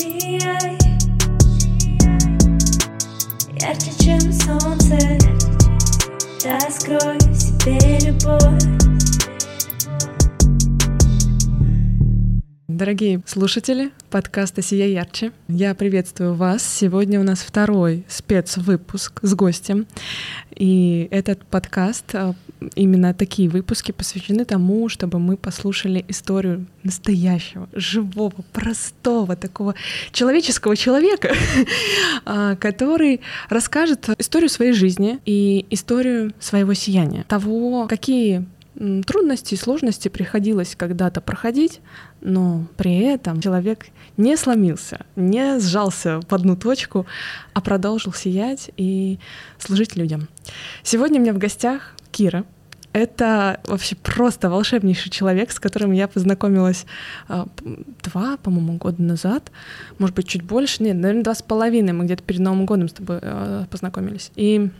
Сияй Ярче, чем солнце Раскрой в себе любовь Дорогие слушатели подкаста «Сия ярче», я приветствую вас. Сегодня у нас второй спецвыпуск с гостем. И этот подкаст, а, именно такие выпуски посвящены тому, чтобы мы послушали историю настоящего, живого, простого, такого человеческого человека, а, который расскажет историю своей жизни и историю своего сияния, того, какие трудности и сложности приходилось когда-то проходить, но при этом человек не сломился, не сжался в одну точку, а продолжил сиять и служить людям. Сегодня у меня в гостях Кира. Это вообще просто волшебнейший человек, с которым я познакомилась э, два, по-моему, года назад, может быть, чуть больше, нет, наверное, два с половиной, мы где-то перед Новым годом с тобой э, познакомились. И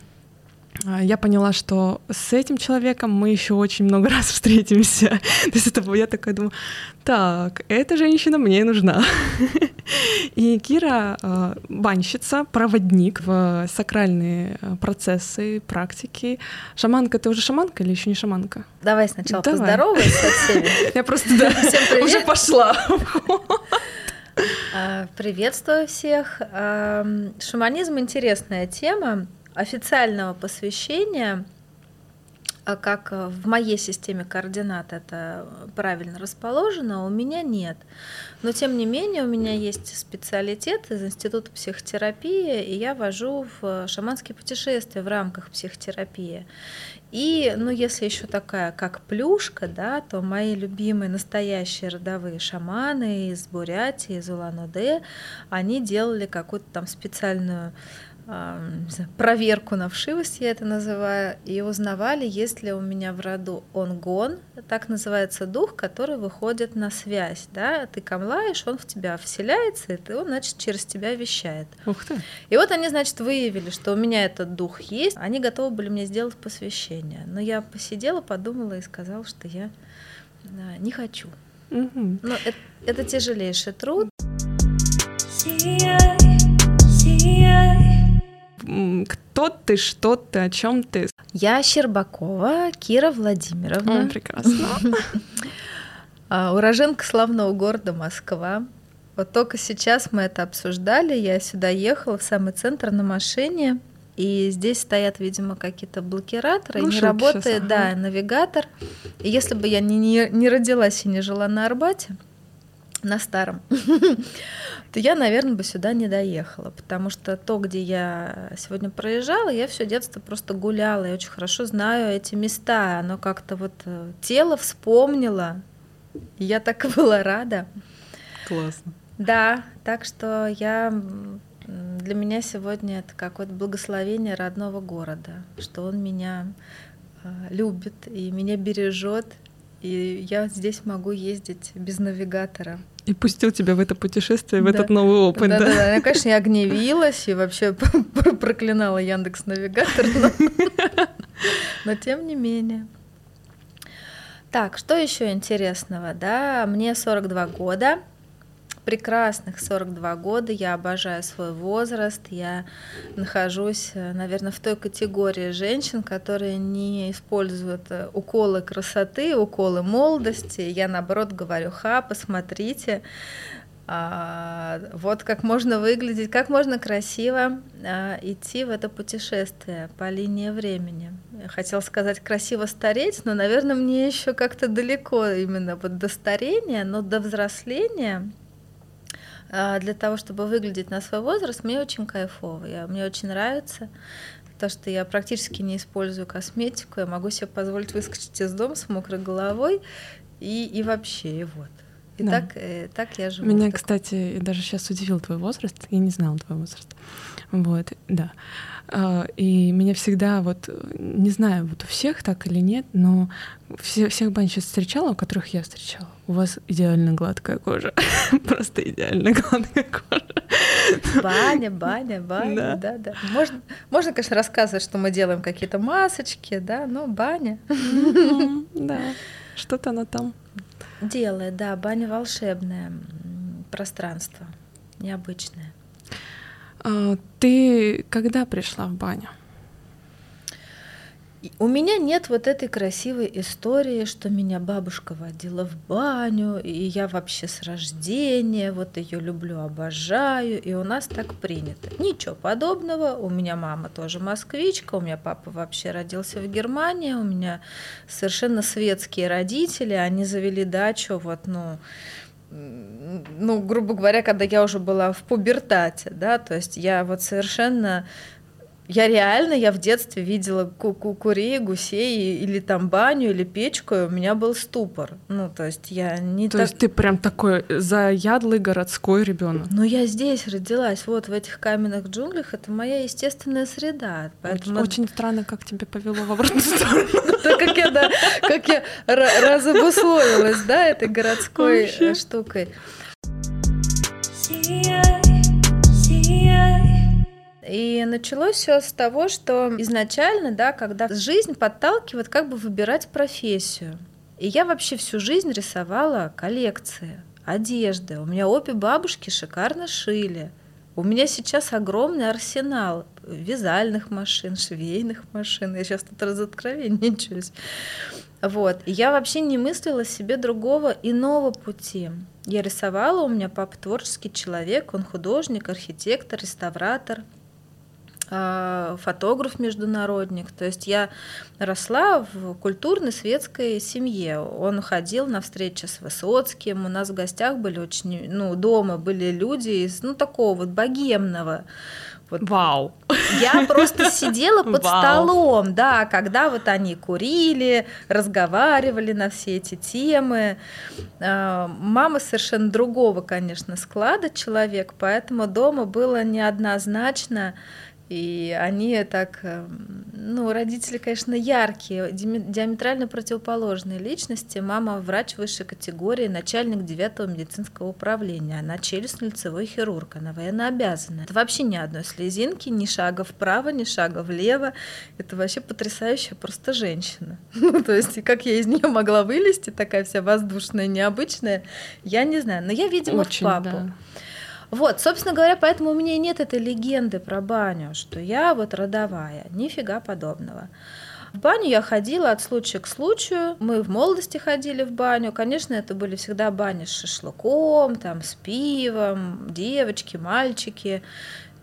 я поняла, что с этим человеком мы еще очень много раз встретимся. То есть это я такая думаю, так, эта женщина мне нужна. И Кира а, банщица, проводник в сакральные а, процессы, практики. Шаманка, ты уже шаманка или еще не шаманка? Давай сначала Давай. поздоровайся со всеми. Я просто да, уже пошла. Приветствую всех. Шаманизм интересная тема официального посвящения, а как э, в моей системе координат это правильно расположено, у меня нет. Но тем не менее у меня есть специалитет из Института психотерапии, и я вожу в шаманские путешествия в рамках психотерапии. И, ну, если еще такая, как плюшка, да, то мои любимые настоящие родовые шаманы из Бурятии, из Улан-Удэ, они делали какую-то там специальную проверку на вшивость, я это называю, и узнавали, есть ли у меня в роду онгон, так называется дух, который выходит на связь, да, ты камлаешь, он в тебя вселяется, и он, значит, через тебя вещает. Ух ты. И вот они, значит, выявили, что у меня этот дух есть, они готовы были мне сделать посвящение, но я посидела, подумала и сказала, что я да, не хочу. Угу. Но это, это тяжелейший труд. Кто ты, что ты, о чем ты? Я Щербакова Кира Владимировна. О, прекрасно. А, уроженка славного города Москва. Вот только сейчас мы это обсуждали. Я сюда ехала в самый центр на машине, и здесь стоят, видимо, какие-то блокираторы, ну, не работает, сейчас, ага. да, навигатор. И если бы я не, не, не родилась и не жила на Арбате, на старом, то я, наверное, бы сюда не доехала, потому что то, где я сегодня проезжала, я все детство просто гуляла, я очень хорошо знаю эти места, оно как-то вот э, тело вспомнило, и я так была рада. Классно. Да, так что я для меня сегодня это какое-то благословение родного города, что он меня э, любит и меня бережет, и я здесь могу ездить без навигатора. И пустил тебя в это путешествие, в да. этот новый опыт, да? Да, да, да. Я, конечно, я гневилась и вообще проклинала Яндекс Навигатор, но... но тем не менее. Так, что еще интересного, да? Мне 42 года, прекрасных 42 года, я обожаю свой возраст, я нахожусь, э, наверное, в той категории женщин, которые не используют э, уколы красоты, уколы молодости. Я, наоборот, говорю, ха, посмотрите, а, вот как можно выглядеть, как можно красиво а, идти в это путешествие по линии времени. Я хотела сказать красиво стареть, но, наверное, мне еще как-то далеко именно вот до старения, но до взросления для того, чтобы выглядеть на свой возраст, мне очень кайфово. Я, мне очень нравится то, что я практически не использую косметику, я могу себе позволить выскочить из дома с мокрой головой и, и вообще, и вот. И да. так, э, так я живу. Меня, кстати, даже сейчас удивил твой возраст. Я не знала твой возраст. Вот, да. А, и меня всегда вот, не знаю, вот у всех так или нет, но все, всех банщиц встречала, у которых я встречала. У вас идеально гладкая кожа. Просто идеально гладкая кожа. Баня, баня, баня, да, да. да. Можно, можно, конечно, рассказывать, что мы делаем какие-то масочки, да, но баня. Да, что-то она там делает, да, баня волшебное пространство. необычное. А, ты когда пришла в баню? У меня нет вот этой красивой истории, что меня бабушка водила в баню, и я вообще с рождения вот ее люблю, обожаю, и у нас так принято. Ничего подобного. У меня мама тоже москвичка, у меня папа вообще родился в Германии, у меня совершенно светские родители, они завели дачу вот, ну, ну, грубо говоря, когда я уже была в пубертате, да, то есть я вот совершенно я реально, я в детстве видела ку -ку курей, гусей, или там баню, или печку, и у меня был ступор. Ну, то есть я не То так... есть ты прям такой заядлый городской ребенок. Ну, я здесь родилась, вот в этих каменных джунглях, это моя естественная среда. Поэтому... Очень, очень странно, как тебя повело в обратную сторону. Так как я, да, как я разобусловилась, да, этой городской э, штукой. И началось все с того, что изначально, да, когда жизнь подталкивает как бы выбирать профессию. И я вообще всю жизнь рисовала коллекции одежды. У меня обе бабушки шикарно шили. У меня сейчас огромный арсенал вязальных машин, швейных машин. Я сейчас тут разоткровенничаюсь. Вот. И я вообще не мыслила себе другого иного пути. Я рисовала, у меня папа творческий человек, он художник, архитектор, реставратор. А, фотограф-международник. То есть я росла в культурной светской семье. Он ходил на встречи с Высоцким, у нас в гостях были очень, ну, дома были люди из, ну, такого вот богемного. Вот. Вау! Я просто сидела под Вау. столом, да, когда вот они курили, разговаривали на все эти темы. А, мама совершенно другого, конечно, склада человек, поэтому дома было неоднозначно и они так, эм, ну, родители, конечно, яркие, диаметрально противоположные личности. Мама врач высшей категории, начальник девятого медицинского управления. Она челюстно-лицевой хирург, она военно обязана. Это вообще ни одной слезинки, ни шага вправо, ни шага влево. Это вообще потрясающая просто женщина. Ну, то есть, как я из нее могла вылезти, такая вся воздушная, необычная, я не знаю. Но я, видимо, Очень, в папу. Да. Вот, собственно говоря, поэтому у меня нет этой легенды про баню, что я вот родовая. Нифига подобного. В баню я ходила от случая к случаю. Мы в молодости ходили в баню. Конечно, это были всегда бани с шашлыком, там, с пивом, девочки, мальчики.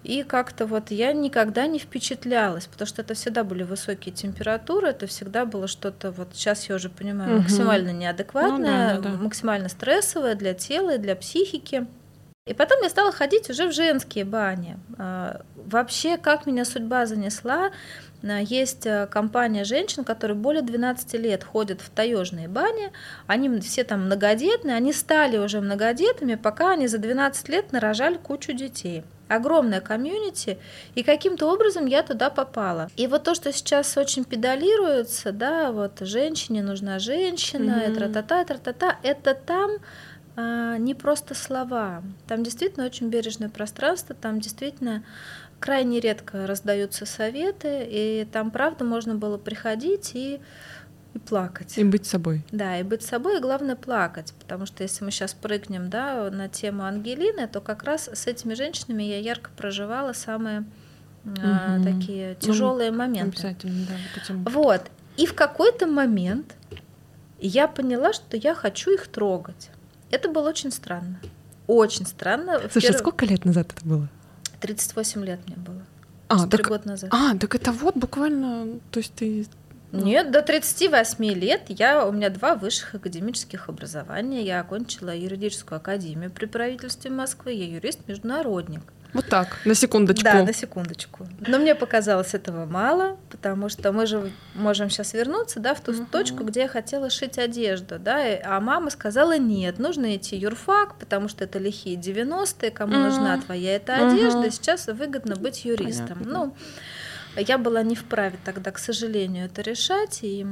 И как-то вот я никогда не впечатлялась, потому что это всегда были высокие температуры, это всегда было что-то, вот сейчас я уже понимаю, угу. максимально неадекватное, ну, да, ну, да. максимально стрессовое для тела и для психики. И потом я стала ходить уже в женские бани. А, вообще, как меня судьба занесла, а, есть э, компания женщин, которые более 12 лет ходят в таежные бани. Они все там многодетные, они стали уже многодетными, пока они за 12 лет нарожали кучу детей. Огромная комьюнити, и каким-то образом я туда попала. И вот то, что сейчас очень педалируется, да, вот женщине нужна женщина, mm-hmm. это та-та, та-та, это там не просто слова. Там действительно очень бережное пространство, там действительно крайне редко раздаются советы, и там, правда, можно было приходить и, и плакать. И быть собой. Да, и быть собой, и главное плакать, потому что если мы сейчас прыгнем да, на тему Ангелины, то как раз с этими женщинами я ярко проживала самые угу. а, такие тяжелые ну, моменты. Обязательно, да. Этим... вот. И в какой-то момент я поняла, что я хочу их трогать. Это было очень странно. Очень странно. Слушай, Первый... сколько лет назад это было? 38 лет мне было. А, так, год назад. А, так это вот буквально, то есть ты... Ну. Нет, до 38 лет я, у меня два высших академических образования. Я окончила юридическую академию при правительстве Москвы. Я юрист-международник. Вот так, на секундочку. Да, на секундочку. Но мне показалось этого мало, потому что мы же можем сейчас вернуться, да, в ту угу. точку, где я хотела шить одежду, да, а мама сказала нет, нужно идти юрфак, потому что это лихие 90-е, кому угу. нужна твоя эта одежда, угу. сейчас выгодно быть юристом. Понятно. Ну, я была не вправе тогда, к сожалению, это решать, и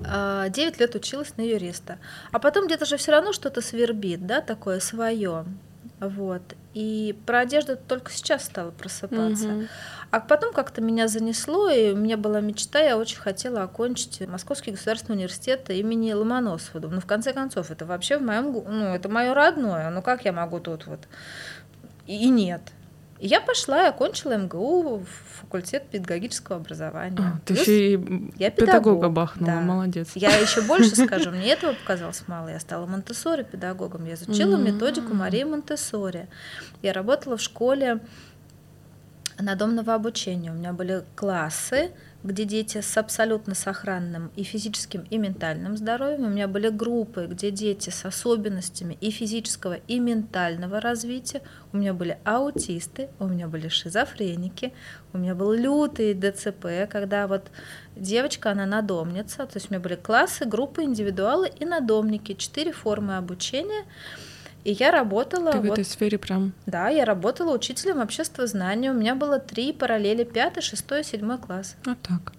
9 а, лет училась на юриста. А потом где-то же все равно что-то свербит, да, такое свое. Вот. И про одежду только сейчас стала просыпаться. Мгм. А потом как-то меня занесло, и у меня была мечта, я очень хотела окончить Московский государственный университет имени Ломоносова. Думаю, ну, в конце концов, это вообще в моем, ну, это мое родное, ну, как я могу тут вот? И нет. И я пошла и окончила МГУ, факультет педагогического образования. А, ты еще и я педагога педагог, бахнула, да. молодец. Я еще больше скажу, мне этого показалось мало. Я стала Монтессори педагогом. Я изучила методику Марии Монтессори. Я работала в школе надомного обучения. У меня были классы, где дети с абсолютно сохранным и физическим, и ментальным здоровьем. У меня были группы, где дети с особенностями и физического, и ментального развития. У меня были аутисты, у меня были шизофреники, у меня был лютый ДЦП, когда вот девочка, она надомница. То есть у меня были классы, группы, индивидуалы и надомники. Четыре формы обучения. И я работала... Ты в вот- этой сфере прям... да, я работала учителем обществознания. У меня было три параллели, пятый, шестой, седьмой класс. Вот так.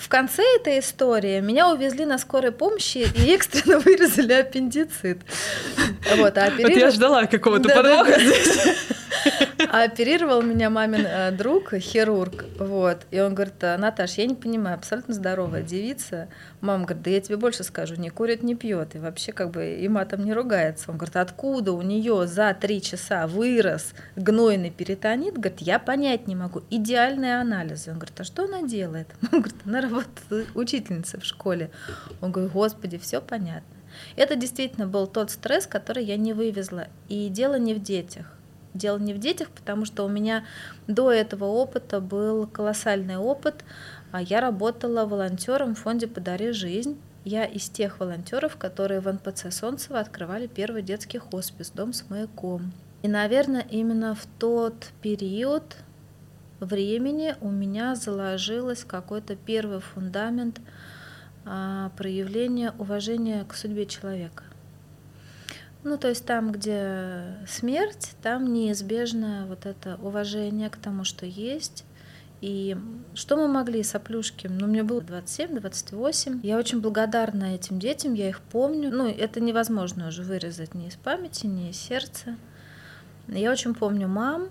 В конце этой истории меня увезли на скорой помощи и экстренно вырезали аппендицит. Вот, а Вот я оперировал, ждала какого-то Да-да-да. подвоха здесь. а оперировал меня мамин э, друг, хирург. Вот, и он говорит, «А, Наташ, я не понимаю, абсолютно здоровая девица. Мама говорит, да я тебе больше скажу, не курит, не пьет, и вообще как бы и матом не ругается. Он говорит, откуда у нее за три часа вырос гнойный перитонит? Говорит, я понять не могу. Идеальные анализы. Он говорит, а что она делает? Он говорит, она работает учительницей в школе. Он говорит, господи, все понятно. Это действительно был тот стресс, который я не вывезла. И дело не в детях. Дело не в детях, потому что у меня до этого опыта был колоссальный опыт. А Я работала волонтером в фонде «Подари жизнь». Я из тех волонтеров, которые в НПЦ Солнцево открывали первый детский хоспис, дом с маяком. И, наверное, именно в тот период времени у меня заложилось какой-то первый фундамент а, проявления уважения к судьбе человека. Ну, то есть там, где смерть, там неизбежно вот это уважение к тому, что есть. И что мы могли, соплюшки? Ну, мне было 27-28. Я очень благодарна этим детям, я их помню. Ну, это невозможно уже вырезать ни из памяти, ни из сердца. Я очень помню мам,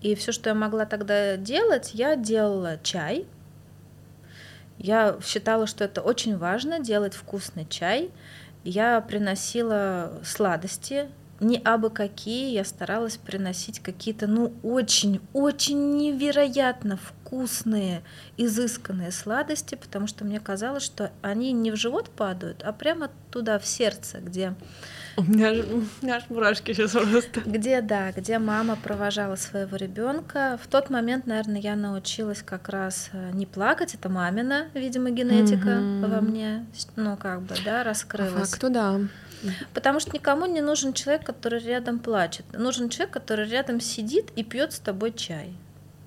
и все, что я могла тогда делать, я делала чай. Я считала, что это очень важно делать вкусный чай. Я приносила сладости, не абы какие, я старалась приносить какие-то, ну, очень-очень невероятно вкусные, изысканные сладости, потому что мне казалось, что они не в живот падают, а прямо туда, в сердце, где У меня аж, у меня аж мурашки сейчас просто. где, да, где мама провожала своего ребенка. В тот момент, наверное, я научилась как раз э, не плакать. Это мамина, видимо, генетика Мгм. во мне, ну, как бы, да, раскрылась. факту, да. Потому что никому не нужен человек, который рядом плачет. Нужен человек, который рядом сидит и пьет с тобой чай.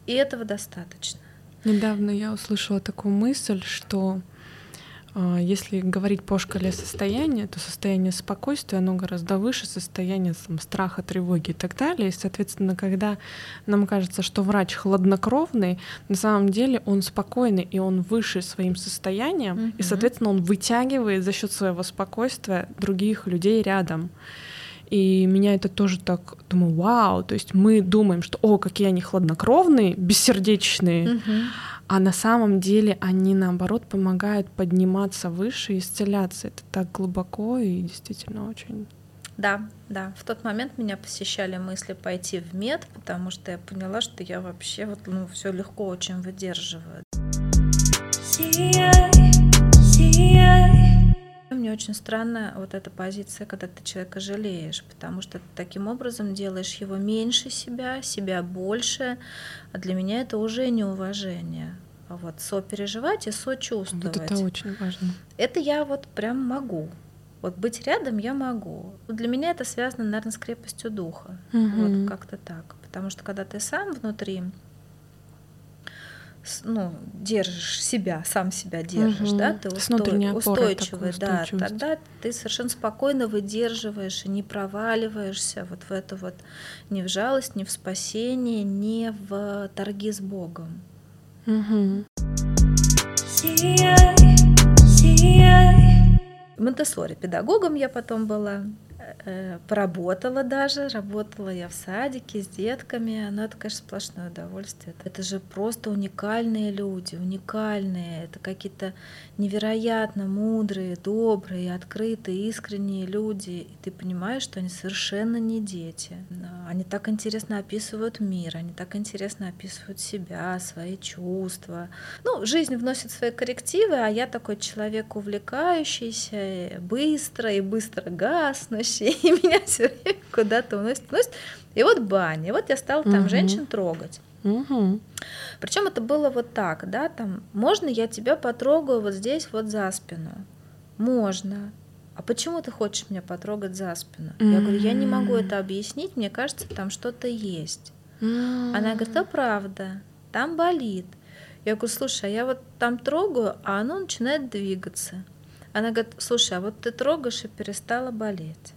И этого достаточно. Недавно я услышала такую мысль, что если говорить по шкале состояния, то состояние спокойствия, оно гораздо выше состояния там, страха, тревоги и так далее. И, соответственно, когда нам кажется, что врач хладнокровный, на самом деле он спокойный, и он выше своим состоянием, и, Мгм. соответственно, он вытягивает за счет своего спокойствия других людей рядом. И меня это тоже так, думаю, вау, то есть мы думаем, что, о, какие они хладнокровные, бессердечные, а на самом деле они, наоборот, помогают подниматься выше и исцеляться. Это так глубоко и действительно очень... Да, да. В тот момент меня посещали мысли пойти в мед, потому что я поняла, что я вообще вот, ну, все легко очень выдерживаю. Мне очень странно вот эта позиция, когда ты человека жалеешь, потому что ты таким образом делаешь его меньше себя, себя больше, а для меня это уже неуважение. А вот сопереживать и сочувствовать. Вот это очень важно. Это я вот прям могу. Вот быть рядом я могу. Для меня это связано, наверное, с крепостью духа. Мгм. Вот как-то так. Потому что когда ты сам внутри ну, держишь себя, сам себя держишь, Мгм. да, ты устой- устойчивый, такой, да, тогда ты совершенно спокойно выдерживаешь и не проваливаешься вот в это вот ни в жалость, ни в спасение, ни в торги с Богом. Мгм. Монтессори педагогом я потом была. Э, поработала даже, работала я в садике с детками, но это, конечно, сплошное удовольствие. Это же просто уникальные люди, уникальные, это какие-то невероятно мудрые, добрые, открытые, искренние люди, и ты понимаешь, что они совершенно не дети. Они так интересно описывают мир, они так интересно описывают себя, свои чувства. Ну, жизнь вносит свои коррективы, а я такой человек увлекающийся, быстро и быстро гаснущий, и меня все время куда-то уносит, уносит. И вот баня, и вот я стала там угу. женщин трогать. Угу. Причем это было вот так, да, там, можно я тебя потрогаю вот здесь, вот за спину? Можно. А почему ты хочешь меня потрогать за спину? Mm-hmm. Я говорю, я не могу это объяснить, мне кажется, там что-то есть. Mm-hmm. Она говорит, да правда, там болит. Я говорю, слушай, а я вот там трогаю, а оно начинает двигаться. Она говорит, слушай, а вот ты трогаешь и перестала болеть.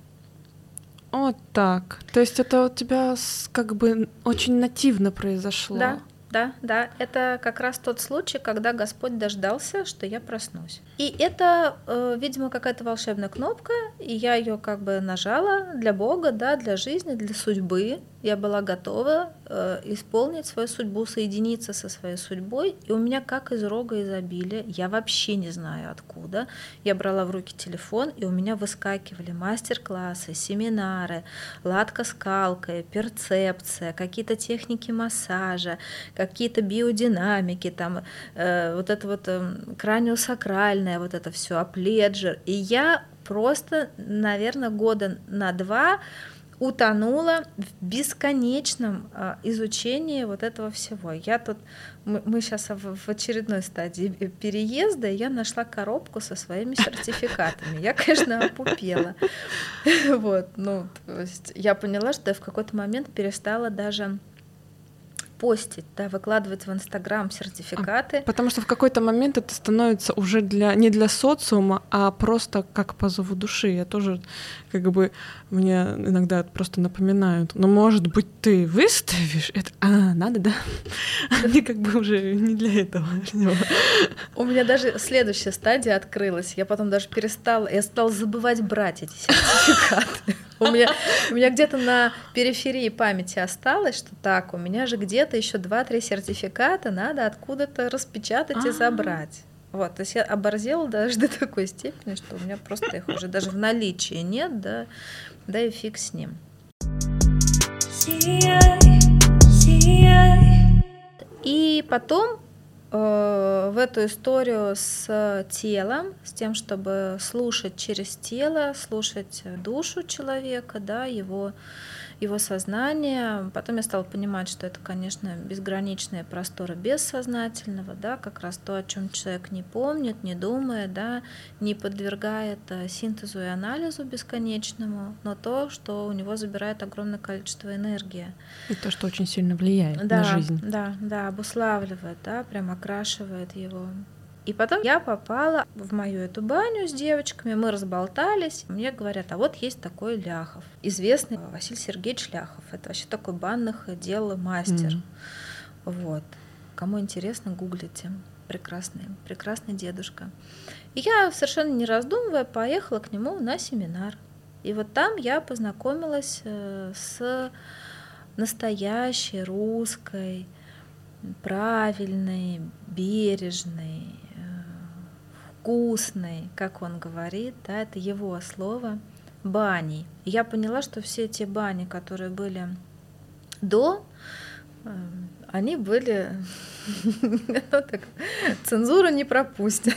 Вот так. То есть это у тебя как бы очень нативно произошло. Да, да, да. Это как раз тот случай, когда Господь дождался, что я проснусь. И это, э, видимо, какая-то волшебная кнопка, и я ее как бы нажала для Бога, да, для жизни, для судьбы. Я была готова э, исполнить свою судьбу, соединиться со своей судьбой. И у меня как из рога изобилия, я вообще не знаю откуда, я брала в руки телефон, и у меня выскакивали мастер-классы, семинары, ладка скалкой, перцепция, какие-то техники массажа, какие-то биодинамики, там э, вот это вот э, краниосакральное, музыкальное вот это все, апледжер. И я просто, наверное, года на два утонула в бесконечном а, изучении вот этого всего. Я тут, мы, сейчас в, в очередной стадии переезда, и я нашла коробку со своими сертификатами. Я, конечно, опупела. Вот, ну, то есть я поняла, что я в какой-то момент перестала даже постить, да, выкладывать в Инстаграм сертификаты. Потому что в какой-то момент это становится уже для не для социума, а просто как по зову души. Я тоже как бы мне иногда просто напоминают, но «Ну, может быть ты выставишь это, а надо, да? Они как бы уже не для этого. У меня даже следующая стадия открылась. Я потом даже перестала, я стала забывать брать эти сертификаты. У меня, у меня где-то на периферии памяти осталось, что так, у меня же где-то еще два-три сертификата надо откуда-то распечатать и а. забрать. Вот, то есть я оборзела даже до такой степени, что у меня просто их уже даже в наличии нет, да, да и фиг с ним. И потом Э, в эту историю с телом, с тем, чтобы слушать через тело, слушать душу человека, да, его его сознание. Потом я стала понимать, что это, конечно, безграничные просторы бессознательного, да, как раз то, о чем человек не помнит, не думает, да, не подвергает э, синтезу и анализу бесконечному, но то, что у него забирает огромное количество энергии. И то, что очень сильно влияет да, на жизнь. Да, да, обуславливает, да, прям окрашивает его. И потом я попала в мою эту баню с девочками, мы разболтались. Мне говорят, а вот есть такой Ляхов, известный Василий Сергеевич Ляхов. Это вообще такой банных дел мастер. Mm. Вот. Кому интересно, гуглите. Прекрасный, прекрасный дедушка. И я совершенно не раздумывая поехала к нему на семинар. И вот там я познакомилась э, с настоящей русской, правильной, бережной, вкусной, как он говорит, да, это его слово, бани. я поняла, что все те бани, которые были до, эм, они были, ну, цензуру не пропустят.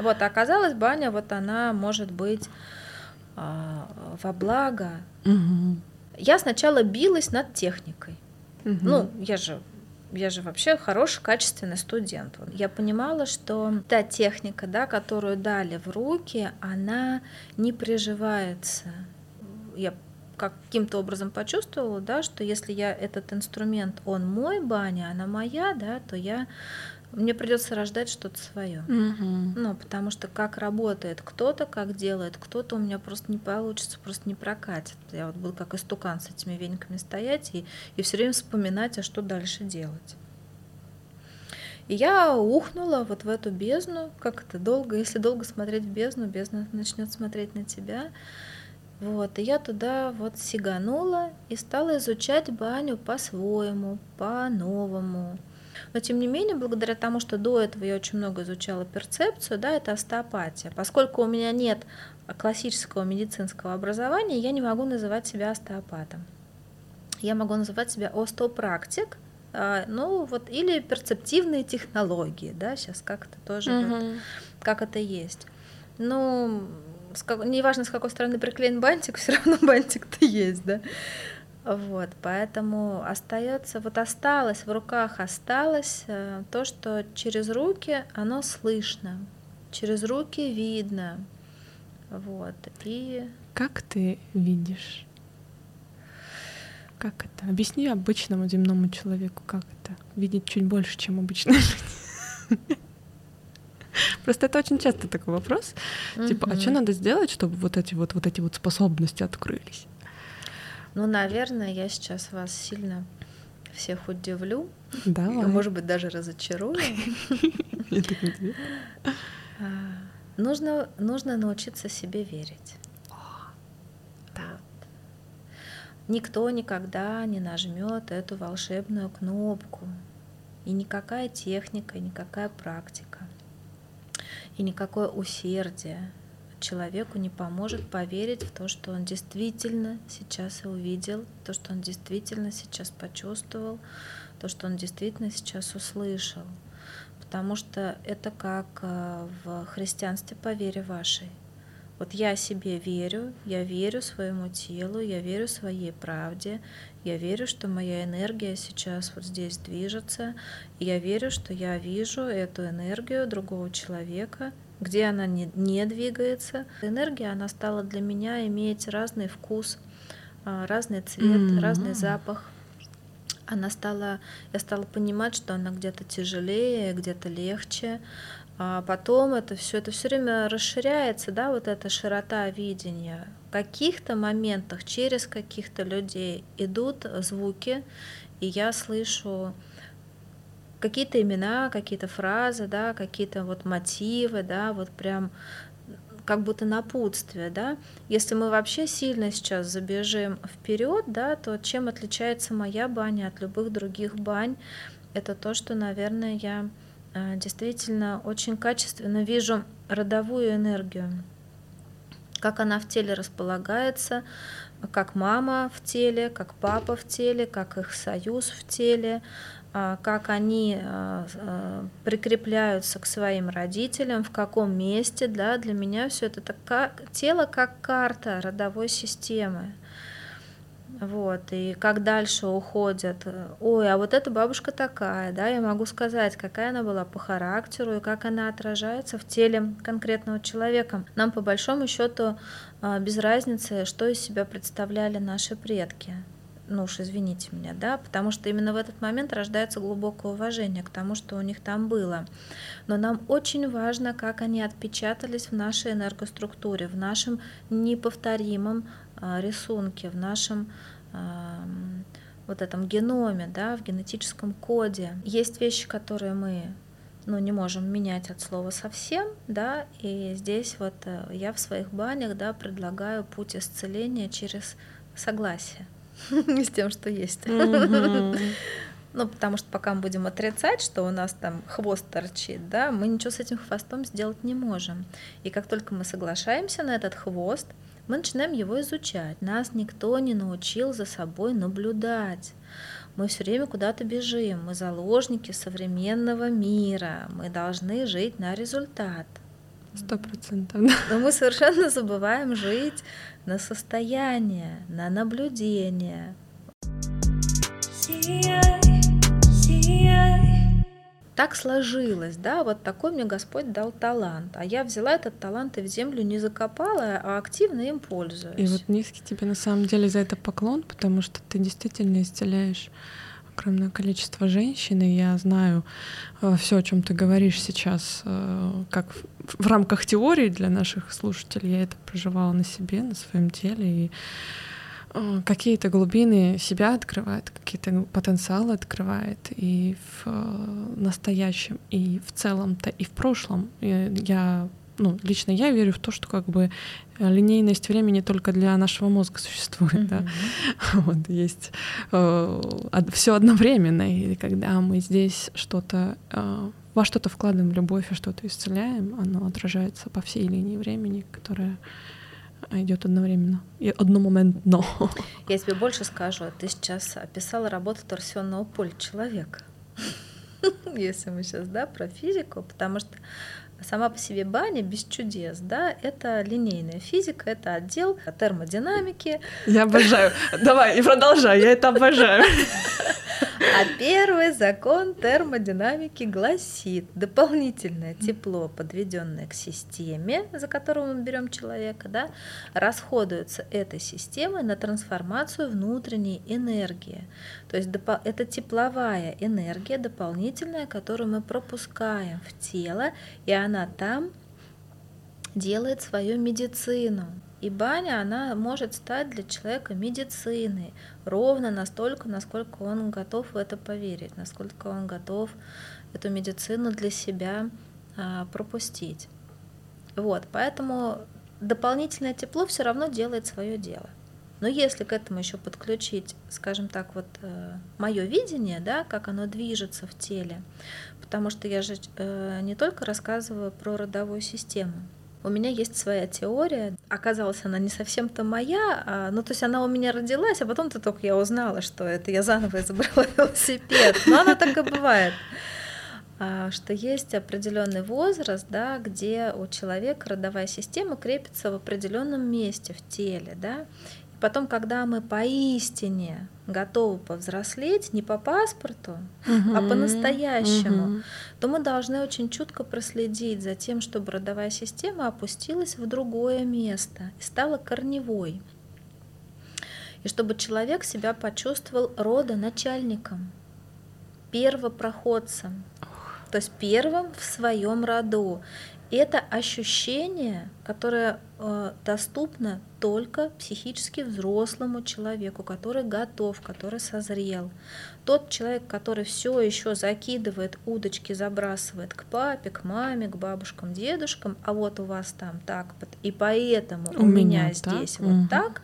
Вот, а оказалось, баня, вот она может быть а, во благо. Угу. Я сначала билась над техникой. Угу. Ну, я же я же вообще хороший, качественный студент. Я понимала, что та техника, да, которую дали в руки, она не приживается. Я каким-то образом почувствовала, да, что если я этот инструмент, он мой, баня, она моя, да, то я мне придется рождать что-то свое. Угу. Ну, потому что как работает кто-то, как делает кто-то, у меня просто не получится, просто не прокатит. Я вот буду как истукан с этими вениками стоять и, и все время вспоминать, а что дальше делать. И я ухнула вот в эту бездну, как это долго, если долго смотреть в бездну, бездна начнет смотреть на тебя. Вот, и я туда вот сиганула и стала изучать баню по-своему, по-новому. Но тем не менее, благодаря тому, что до этого я очень много изучала перцепцию, да, это остеопатия. Поскольку у меня нет классического медицинского образования, я не могу называть себя остеопатом. Я могу называть себя остеопрактик, а, ну вот или перцептивные технологии, да, сейчас как это тоже, mm-hmm. вот, как это есть. Ну, как, неважно, с какой стороны приклеен бантик, все равно бантик-то есть, да. Вот, поэтому остается, вот осталось, в руках осталось э, то, что через руки оно слышно, через руки видно. Вот, и... Как ты видишь? Как это? Объясни обычному земному человеку, как это? Видеть чуть больше, чем люди. Просто это очень часто такой вопрос. Типа, а что надо сделать, чтобы вот эти вот, вот эти вот способности открылись? Ну, наверное, я сейчас вас сильно всех удивлю. Давай. Может быть, даже разочарую. А, нужно, нужно научиться себе верить. Да. Никто никогда не нажмет эту волшебную кнопку. И никакая техника, никакая практика, и никакое усердие человеку не поможет поверить в то, что он действительно сейчас увидел, то, что он действительно сейчас почувствовал, то, что он действительно сейчас услышал. Потому что это как э, в христианстве по вере вашей. Вот я себе верю, я верю своему телу, я верю своей правде, я верю, что моя энергия сейчас вот здесь движется, я верю, что я вижу эту энергию другого человека, где она не, не двигается. Энергия, она стала для меня иметь разный вкус, а, разный цвет, mm-hmm. разный запах. Она стала, я стала понимать, что она где-то тяжелее, где-то легче. А потом это все, это все время расширяется, да, вот эта широта видения. В каких-то моментах через каких-то людей идут звуки, и я слышу какие-то имена, какие-то фразы, да, какие-то вот мотивы, да, вот прям как будто напутствие, да. Если мы вообще сильно сейчас забежим вперед, да, то чем отличается моя баня от любых других бань? Это то, что, наверное, я э, действительно очень качественно вижу родовую энергию, как она в теле располагается, как мама в теле, как папа в теле, как их союз в теле, а, как они а, а, прикрепляются к своим родителям, в каком месте, да, для меня все это так, тело как карта родовой системы. Вот, и как дальше уходят, ой, а вот эта бабушка такая, да, я могу сказать, какая она была по характеру и как она отражается в теле конкретного человека. Нам по большому счету без разницы, что из себя представляли наши предки ну уж извините меня, да, потому что именно в этот момент рождается глубокое уважение к тому, что у них там было. Но нам очень важно, как они отпечатались в нашей энергоструктуре, в нашем неповторимом а, рисунке, в нашем вот этом геноме, да, в генетическом коде. Есть вещи, которые мы ну, не можем менять от слова совсем, да, и здесь вот э, я в своих банях, да, предлагаю путь исцеления через согласие. с тем, что есть. Ну, потому что пока мы будем отрицать, что у нас там хвост торчит, да, мы ничего с этим хвостом сделать не можем. И как только мы соглашаемся на этот хвост, мы начинаем его изучать. Нас никто не научил за собой наблюдать. Мы все время куда-то бежим, мы заложники современного мира, мы должны жить на результат. Сто процентов. Но мы совершенно забываем жить на состояние, на наблюдение. Так сложилось, да, вот такой мне Господь дал талант. А я взяла этот талант и в землю не закопала, а активно им пользуюсь. И вот низкий тебе на самом деле за это поклон, потому что ты действительно исцеляешь огромное количество женщин, и я знаю э, все, о чем ты говоришь сейчас, э, как в, в рамках теории для наших слушателей. Я это проживала на себе, на своем теле, и э, какие-то глубины себя открывает, какие-то потенциалы открывает и в э, настоящем, и в целом-то, и в прошлом. И я ну, лично я верю в то, что как бы линейность времени только для нашего мозга существует, mm-hmm. да. Вот есть э, все одновременно, и когда мы здесь что-то э, во что-то вкладываем любовь, а что-то исцеляем, оно отражается по всей линии времени, которая идет одновременно и одномоментно. Я тебе больше скажу. Ты сейчас описала работу торсионного поля человека. Если мы сейчас, да, про физику, потому что Сама по себе баня без чудес, да, это линейная физика, это отдел термодинамики. Я обожаю. Давай, и продолжай, я это обожаю. А первый закон термодинамики гласит, дополнительное тепло, подведенное к системе, за которую мы берем человека, да, расходуется этой системой на трансформацию внутренней энергии. То есть это тепловая энергия дополнительная, которую мы пропускаем в тело, и она там делает свою медицину. И баня, она может стать для человека медициной ровно настолько, насколько он готов в это поверить, насколько он готов эту медицину для себя а, пропустить. Вот, поэтому дополнительное тепло все равно делает свое дело. Но если к этому еще подключить, скажем так, вот э, мое видение, да, как оно движется в теле, потому что я же э, не только рассказываю про родовую систему. У меня есть своя теория. Оказалось, она не совсем-то моя, а, ну то есть она у меня родилась, а потом-то только я узнала, что это я заново изобрела велосипед. Но она так и бывает а, что есть определенный возраст, да, где у человека родовая система крепится в определенном месте в теле, да, Потом, когда мы поистине готовы повзрослеть, не по паспорту, uh-huh, а по-настоящему, uh-huh. то мы должны очень чутко проследить за тем, чтобы родовая система опустилась в другое место и стала корневой. И чтобы человек себя почувствовал родоначальником, первопроходцем, то есть первым в своем роду это ощущение, которое э, доступно только психически взрослому человеку, который готов, который созрел. Тот человек, который все еще закидывает удочки, забрасывает к папе, к маме, к бабушкам, дедушкам, а вот у вас там так, и поэтому у, у меня, меня здесь так? вот угу. так,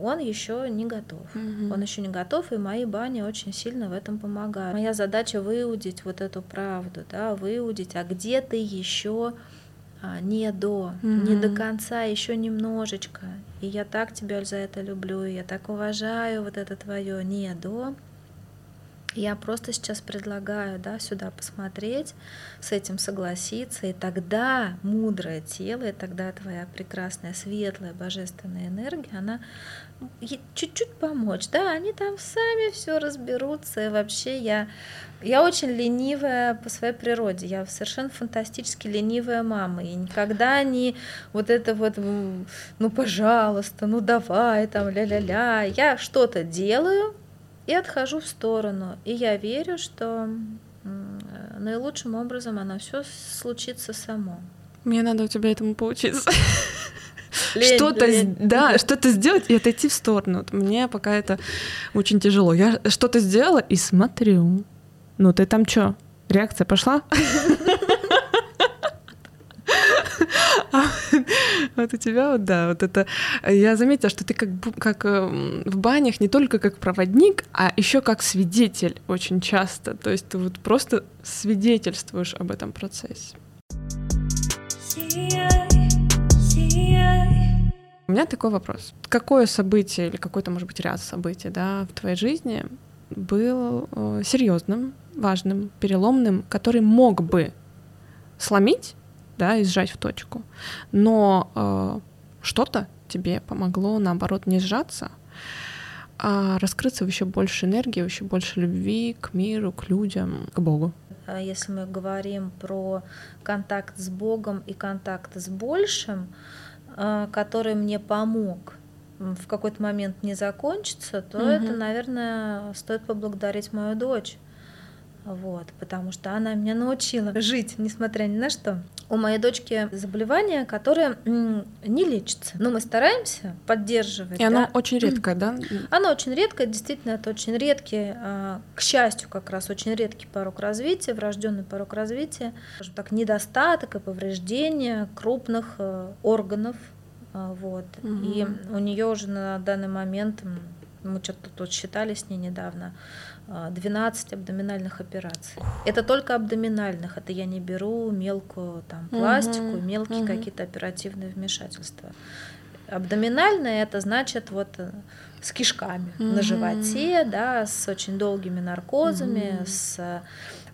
он еще не готов. Угу. Он еще не готов, и мои бани очень сильно в этом помогают. Моя задача выудить вот эту правду, да, выудить, а где ты еще а, не до, угу. не до конца, еще немножечко. И я так тебя за это люблю, и я так уважаю вот это твое не до. Я просто сейчас предлагаю да, сюда посмотреть, с этим согласиться, и тогда мудрое тело, и тогда твоя прекрасная, светлая, божественная энергия, она чуть-чуть помочь, да, они там сами все разберутся, и вообще я, я очень ленивая по своей природе, я совершенно фантастически ленивая мама, и никогда не вот это вот, ну, пожалуйста, ну, давай, там, ля-ля-ля, я что-то делаю, и отхожу в сторону. И я верю, что наилучшим образом оно все случится само. Мне надо у тебя этому поучиться. Что-то, да, что-то сделать и отойти в сторону. Мне пока это очень тяжело. Я что-то сделала и смотрю. Ну ты там что? Реакция пошла? Вот у тебя вот, да, вот это... Я заметила, что ты как, как эм, в банях не только как проводник, а еще как свидетель очень часто. То есть ты вот просто свидетельствуешь об этом процессе. У меня такой вопрос. Какое событие или какой-то, может быть, ряд событий да, в твоей жизни был э, серьезным, важным, переломным, который мог бы сломить да, и сжать в точку. Но э, что-то тебе помогло, наоборот, не сжаться, а раскрыться в еще больше энергии, в еще больше любви к миру, к людям, к Богу. А если мы говорим про контакт с Богом и контакт с большим, э, который мне помог в какой-то момент не закончиться, то угу. это, наверное, стоит поблагодарить мою дочь вот, потому что она меня научила жить, несмотря ни на что. У моей дочки заболевание, которое не лечится, но мы стараемся поддерживать. И да? оно очень редкое, да? Оно очень редкое, действительно, это очень редкий, а, к счастью, как раз очень редкий порог развития, врожденный порог развития, скажем так, недостаток и повреждение крупных э, органов, а, вот. Угу. И у нее уже на данный момент мы что-то тут считали с ней недавно, 12 а, абдоминальных операций. Это только абдоминальных, это я не беру мелкую там пластику, угу, мелкие угу. какие-то оперативные вмешательства. Абдоминальное это значит вот э, с кишками угу. на животе, да, с очень долгими наркозами, угу. с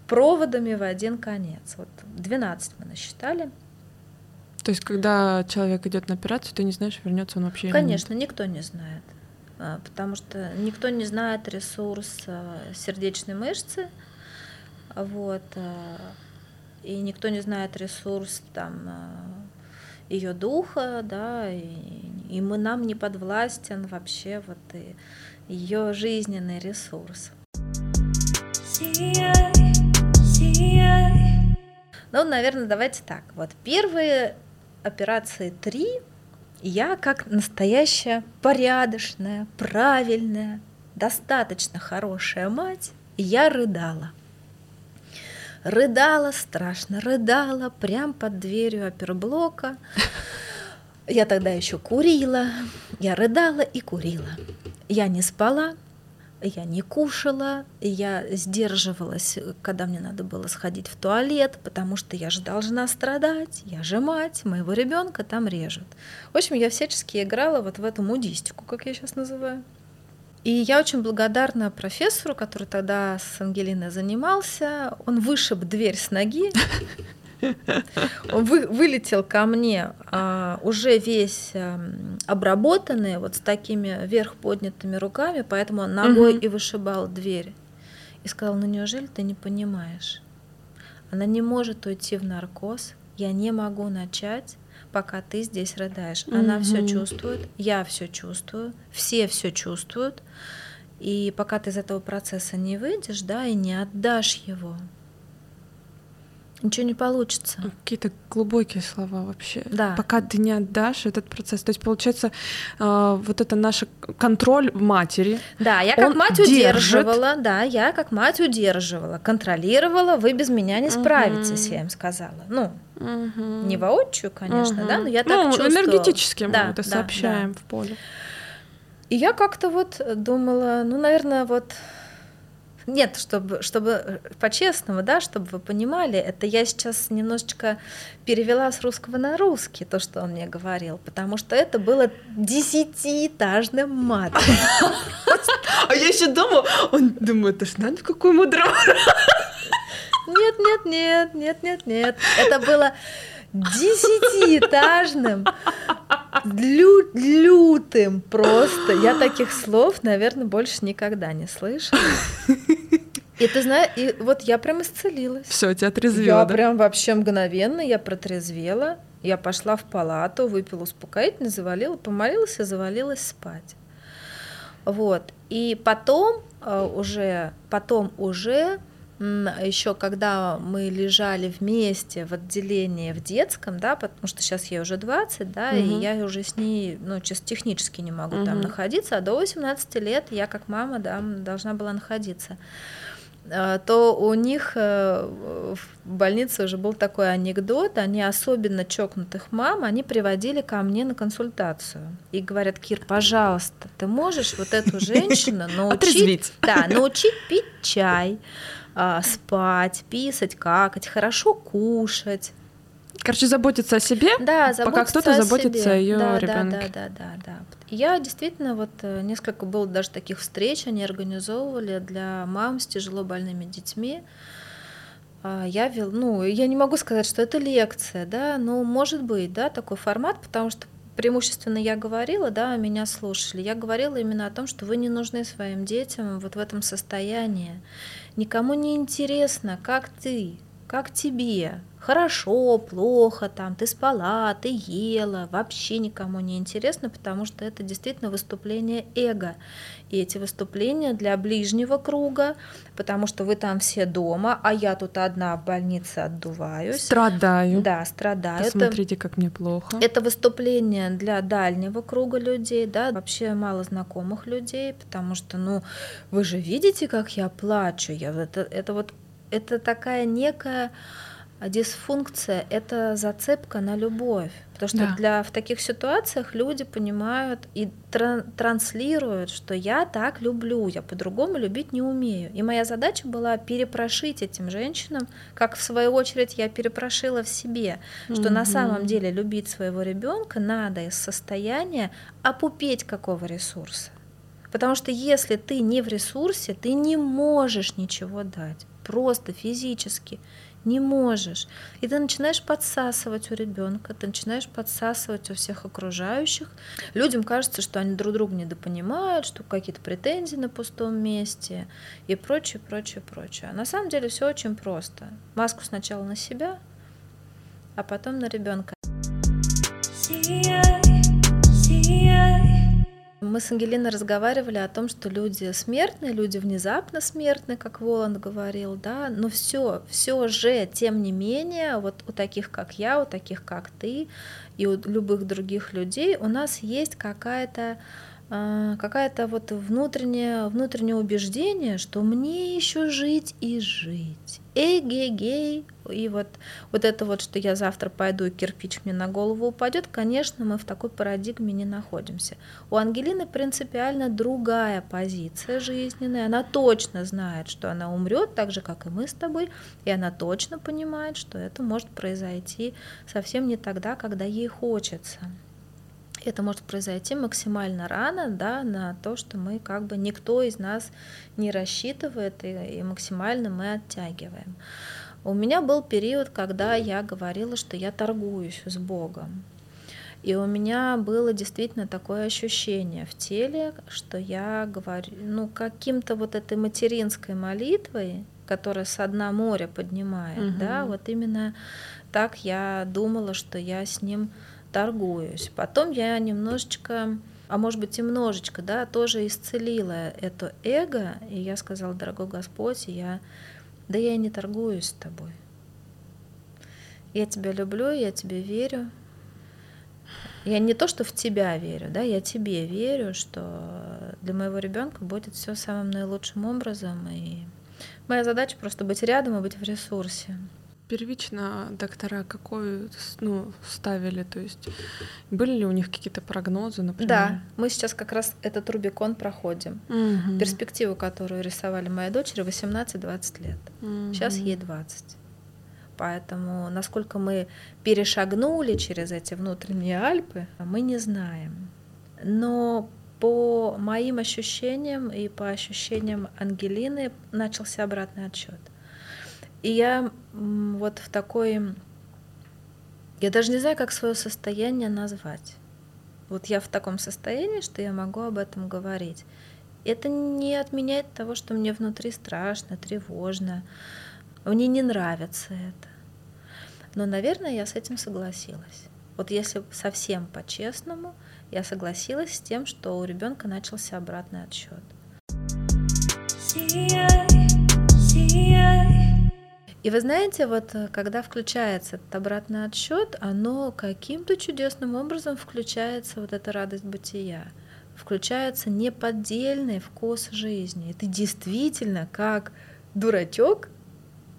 проводами в один конец. Вот 12 мы насчитали. То есть, когда человек идет на операцию, ты не знаешь, вернется он вообще. Конечно, никто не знает. А, потому что никто не знает ресурс а, сердечной мышцы, вот, а, и никто не знает ресурс там ее духа, да, и, и мы нам не подвластен вообще вот и ее жизненный ресурс. Ну, наверное, давайте так. Вот первые операции три я как настоящая порядочная, правильная, достаточно хорошая мать, я рыдала. Рыдала страшно, рыдала прям под дверью оперблока. Я тогда еще курила, я рыдала и курила. Я не спала, я не кушала, я сдерживалась, когда мне надо было сходить в туалет, потому что я же должна страдать, я же мать, моего ребенка там режут. В общем, я всячески играла вот в эту мудистику, как я сейчас называю. И я очень благодарна профессору, который тогда с Ангелиной занимался. Он вышиб дверь с ноги, он вы, вылетел ко мне а, уже весь а, обработанный, вот с такими вверх поднятыми руками, поэтому он ногой угу. и вышибал дверь. И сказал, ну неужели ты не понимаешь? Она не может уйти в наркоз, я не могу начать, пока ты здесь рыдаешь. Она угу. все чувствует, я все чувствую, все все чувствуют. И пока ты из этого процесса не выйдешь, да, и не отдашь его, ничего не получится. Какие-то глубокие слова вообще. Да. Пока ты не отдашь этот процесс. То есть, получается, э, вот это наш контроль матери. Да, я как мать держит. удерживала, да, я как мать удерживала, контролировала, вы без меня не справитесь, угу. я им сказала. Ну, угу. не воочию, конечно, угу. да, но я так ну, чувствовала. энергетически мы да, это да, сообщаем да. в поле. И я как-то вот думала, ну, наверное, вот нет, чтобы, чтобы э, по-честному, да, чтобы вы понимали, это я сейчас немножечко перевела с русского на русский, то, что он мне говорил, потому что это было десятиэтажным матом. А я еще думала, он думает, это ж надо какой мудрый. Нет, нет, нет, нет, нет, нет. Это было десятиэтажным, лю лютым просто. Я таких слов, наверное, больше никогда не слышала. И ты знаешь, и вот я прям исцелилась. Все, тебя отрезвело. Я да? прям вообще мгновенно, я протрезвела. Я пошла в палату, выпила успокоительный, завалила, помолилась и завалилась спать. Вот. И потом э, уже, потом уже еще когда мы лежали вместе в отделении в детском, да, потому что сейчас ей уже 20, да, угу. и я уже с ней, ну, чисто технически не могу угу. там находиться, а до 18 лет я как мама, да, должна была находиться а, то у них э, в больнице уже был такой анекдот, они особенно чокнутых мам, они приводили ко мне на консультацию и говорят, Кир, пожалуйста, ты можешь вот эту женщину научить, да, научить пить чай, а, спать, писать, какать, хорошо кушать. Короче, заботиться о себе, да, пока кто-то заботится о ее да, ребенке. Да, да, да, да, да. Я действительно вот э, несколько было даже таких встреч, они организовывали для мам с тяжело больными детьми. А, я вел, ну, я не могу сказать, что это лекция, да, но может быть, да, такой формат, потому что преимущественно я говорила, да, меня слушали. Я говорила именно о том, что вы не нужны своим детям вот в этом состоянии. Никому не интересно, как ты, как тебе, хорошо, плохо, там, ты спала, ты ела, вообще никому не интересно, потому что это действительно выступление эго. И эти выступления для ближнего круга, потому что вы там все дома, а я тут одна в больнице отдуваюсь. Страдаю. Да, страдаю. Посмотрите, это, как мне плохо. Это выступление для дальнего круга людей, да, вообще мало знакомых людей, потому что, ну, вы же видите, как я плачу. Я, это, это вот, это такая некая дисфункция — это зацепка на любовь. Потому что да. для, в таких ситуациях люди понимают и тран, транслируют, что я так люблю, я по-другому любить не умею. И моя задача была перепрошить этим женщинам, как в свою очередь я перепрошила в себе, что mm-hmm. на самом деле любить своего ребенка надо из состояния опупеть какого ресурса. Потому что если ты не в ресурсе, ты не можешь ничего дать, просто физически не можешь. И ты начинаешь подсасывать у ребенка, ты начинаешь подсасывать у всех окружающих. Людям кажется, что они друг друга недопонимают, что какие-то претензии на пустом месте и прочее, прочее, прочее. А на самом деле все очень просто. Маску сначала на себя, а потом на ребенка. Мы с Ангелиной разговаривали о том, что люди смертные, люди внезапно смертные, как Воланд говорил, да, но все, все же, тем не менее, вот у таких, как я, у таких, как ты, и у любых других людей у нас есть какая-то а, какая-то вот внутреннее, внутреннее убеждение, что мне еще жить и жить. Эгегей. И вот, вот это вот, что я завтра пойду и кирпич мне на голову упадет, конечно, мы в такой парадигме не находимся. У Ангелины принципиально другая позиция жизненная. Она точно знает, что она умрет, так же, как и мы с тобой, и она точно понимает, что это может произойти совсем не тогда, когда ей хочется это может произойти максимально рано, да, на то, что мы как бы никто из нас не рассчитывает и, и максимально мы оттягиваем. У меня был период, когда я говорила, что я торгуюсь с Богом. И у меня было действительно такое ощущение в теле, что я говорю, ну, каким-то вот этой материнской молитвой, которая с дна моря поднимает, угу. да, вот именно так я думала, что я с ним торгуюсь. Потом я немножечко, а может быть и немножечко, да, тоже исцелила это эго, и я сказала, дорогой Господь, я, да я и не торгуюсь с тобой. Я тебя люблю, я тебе верю. Я не то, что в тебя верю, да, я тебе верю, что для моего ребенка будет все самым наилучшим образом. И моя задача просто быть рядом и быть в ресурсе первично доктора какой ну, ставили? То есть были ли у них какие-то прогнозы, например? Да, мы сейчас как раз этот Рубикон проходим. Угу. Перспективу, которую рисовали моей дочери, 18-20 лет. Угу. Сейчас ей 20. Поэтому насколько мы перешагнули через эти внутренние Альпы, мы не знаем. Но по моим ощущениям и по ощущениям Ангелины начался обратный отсчет. И я вот в такой... Я даже не знаю, как свое состояние назвать. Вот я в таком состоянии, что я могу об этом говорить. Это не отменяет того, что мне внутри страшно, тревожно. Мне не нравится это. Но, наверное, я с этим согласилась. Вот если совсем по-честному, я согласилась с тем, что у ребенка начался обратный отсчет. И вы знаете, вот э, когда включается этот обратный отсчет, оно каким-то чудесным образом включается вот эта радость бытия, включается неподдельный вкус жизни. Это действительно как дурачок,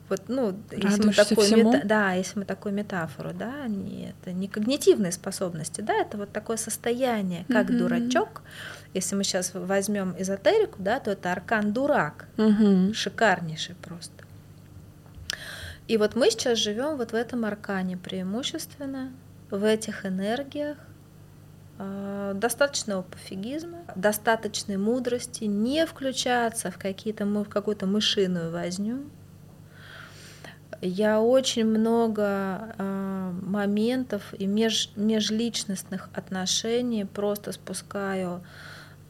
вот, ну, если мы такую мета, да, если мы такую метафору, да, не, это не когнитивные способности, да, это вот такое состояние, как mm-hmm. дурачок. Если мы сейчас возьмем эзотерику, да, то это аркан дурак, mm-hmm. шикарнейший просто. И вот мы сейчас живем вот в этом аркане преимущественно, в этих энергиях, а, достаточного пофигизма, достаточной мудрости, не включаться в, какие-то, в какую-то мышиную возню. Я очень много э, моментов и меж, межличностных отношений просто спускаю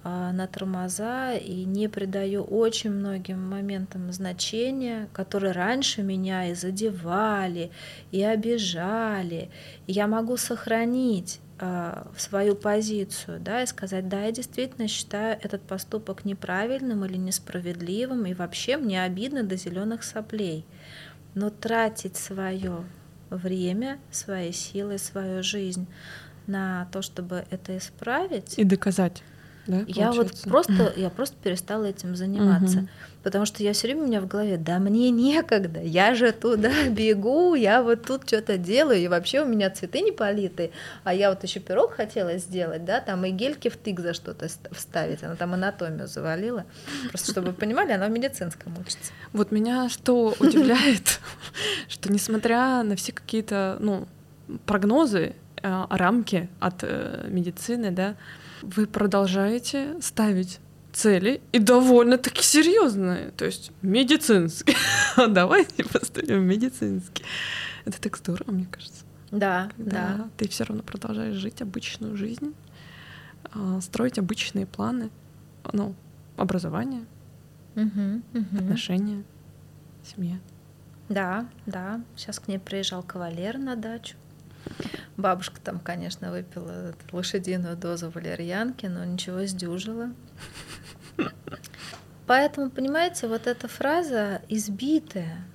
на тормоза и не придаю очень многим моментам значения, которые раньше меня и задевали, и обижали. Я могу сохранить а, свою позицию, да, и сказать, да, я действительно считаю этот поступок неправильным или несправедливым, и вообще мне обидно до зеленых соплей. Но тратить свое время, свои силы, свою жизнь на то, чтобы это исправить. И доказать. Да, я вот просто, я просто перестала этим заниматься, угу. потому что я все время у меня в голове, да мне некогда, я же туда бегу, я вот тут что-то делаю, и вообще у меня цветы не политые, а я вот еще пирог хотела сделать, да, там и гельки в тык за что-то вставить, она там анатомию завалила, просто чтобы вы понимали, она в медицинском учится. Вот меня что удивляет, что несмотря на все какие-то, ну, прогнозы, а, рамки от э, медицины, да, вы продолжаете ставить цели и довольно-таки серьезные, то есть медицинские. Давайте поставим медицинские. Это так здорово, мне кажется. Да, да. Ты все равно продолжаешь жить обычную жизнь, а, строить обычные планы, ну, образование, угу, угу. отношения, семья. Да, да. Сейчас к ней приезжал кавалер на дачу. Бабушка там, конечно, выпила лошадиную дозу валерьянки, но ничего сдюжила. Поэтому, понимаете, вот эта фраза избитая,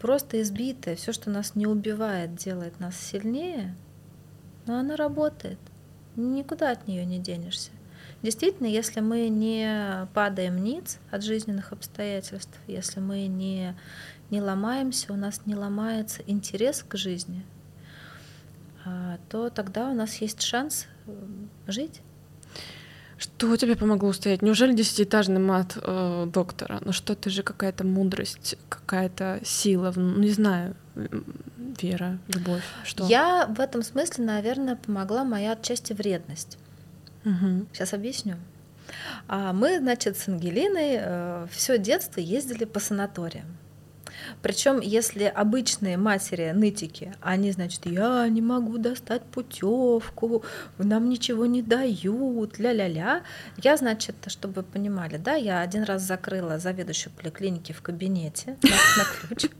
просто избитая, все, что нас не убивает, делает нас сильнее, но она работает. Никуда от нее не денешься. Действительно, если мы не падаем ниц от жизненных обстоятельств, если мы не, не ломаемся, у нас не ломается интерес к жизни, то тогда у нас есть шанс э, жить. Что тебе помогло устоять? Неужели десятиэтажный мат э, доктора? Ну что ты же какая-то мудрость, какая-то сила, ну не знаю, вера, любовь, что? Я в этом смысле, наверное, помогла моя отчасти вредность. Угу. Сейчас объясню. А мы, значит, с Ангелиной э, все детство ездили по санаториям. Причем, если обычные матери нытики, они, значит, я не могу достать путевку, нам ничего не дают, ля-ля-ля. Я, значит, чтобы вы понимали, да, я один раз закрыла заведующую поликлиники в кабинете на, на ключ.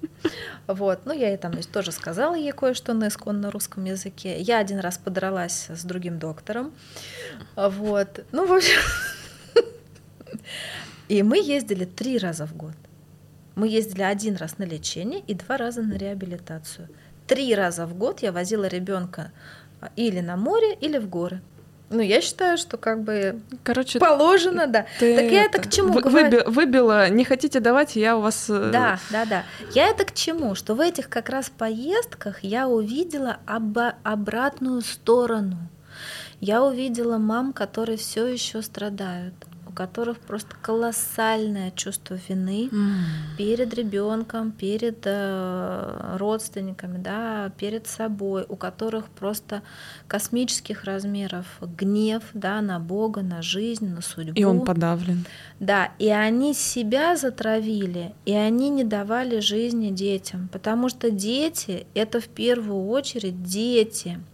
Вот, ну я ей там тоже сказала ей кое-что на исконно русском языке. Я один раз подралась с другим доктором. Вот, ну в общем. И мы ездили три раза в год. Мы ездили один раз на лечение и два раза на реабилитацию. Три раза в год я возила ребенка а, или на море, или в горы. Ну, я считаю, что как бы Короче, положено, да. Ты так я это к чему вы, говорю? Выбила, не хотите давать, я у вас... Э, да, да, да. Я это к чему? Что в этих как раз поездках я увидела об- обратную сторону. Я увидела мам, которые все еще страдают которых просто колоссальное чувство вины mm. перед ребенком, перед э, родственниками, да, перед собой, у которых просто космических размеров гнев, да, на Бога, на жизнь, на судьбу. И он подавлен. Да, и они себя затравили, и они не давали жизни детям, потому что дети — это в первую очередь дети —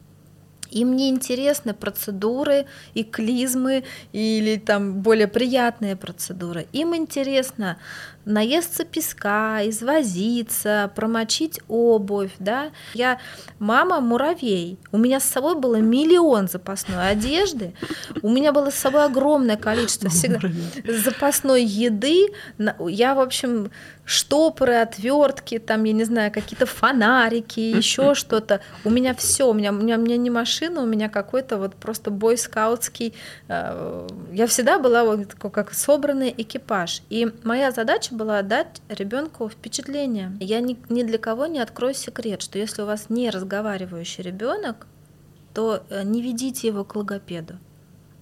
им не интересны процедуры и клизмы или там более приятные процедуры. Им интересно наесться песка, извозиться, промочить обувь, да. Я мама муравей, у меня с собой было миллион запасной одежды, у меня было с собой огромное количество всегда запасной еды, я, в общем, штопоры, отвертки, там, я не знаю, какие-то фонарики, еще что-то. У меня все, у меня, у меня, у меня не машина, у меня какой-то вот просто бойскаутский. Э, я всегда была вот такой, как собранный экипаж. И моя задача была дать ребенку впечатление. Я ни, ни для кого не открою секрет, что если у вас не разговаривающий ребенок, то э, не ведите его к логопеду,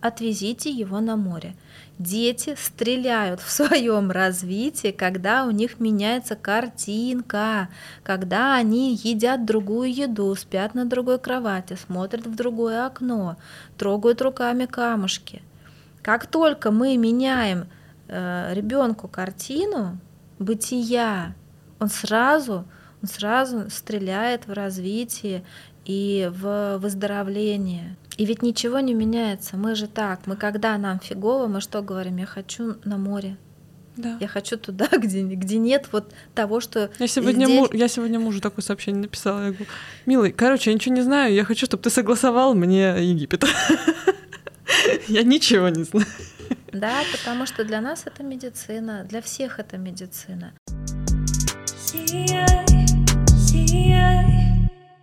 отвезите его на море. Дети стреляют в своем развитии, когда у них меняется картинка, когда они едят другую еду, спят на другой кровати, смотрят в другое окно, трогают руками камушки. Как только мы меняем э, ребенку картину бытия, он сразу, он сразу стреляет в развитие и в выздоровление. И ведь ничего не меняется. Мы же так, мы когда нам фигово, мы что говорим? Я хочу на море. Да. Я хочу туда, где, где нет вот того, что Я сегодня, здесь... муж, я сегодня мужу такое сообщение написала. Я говорю, милый, короче, я ничего не знаю, я хочу, чтобы ты согласовал мне Египет. Я ничего не знаю. Да, потому что для нас это медицина, для всех это медицина.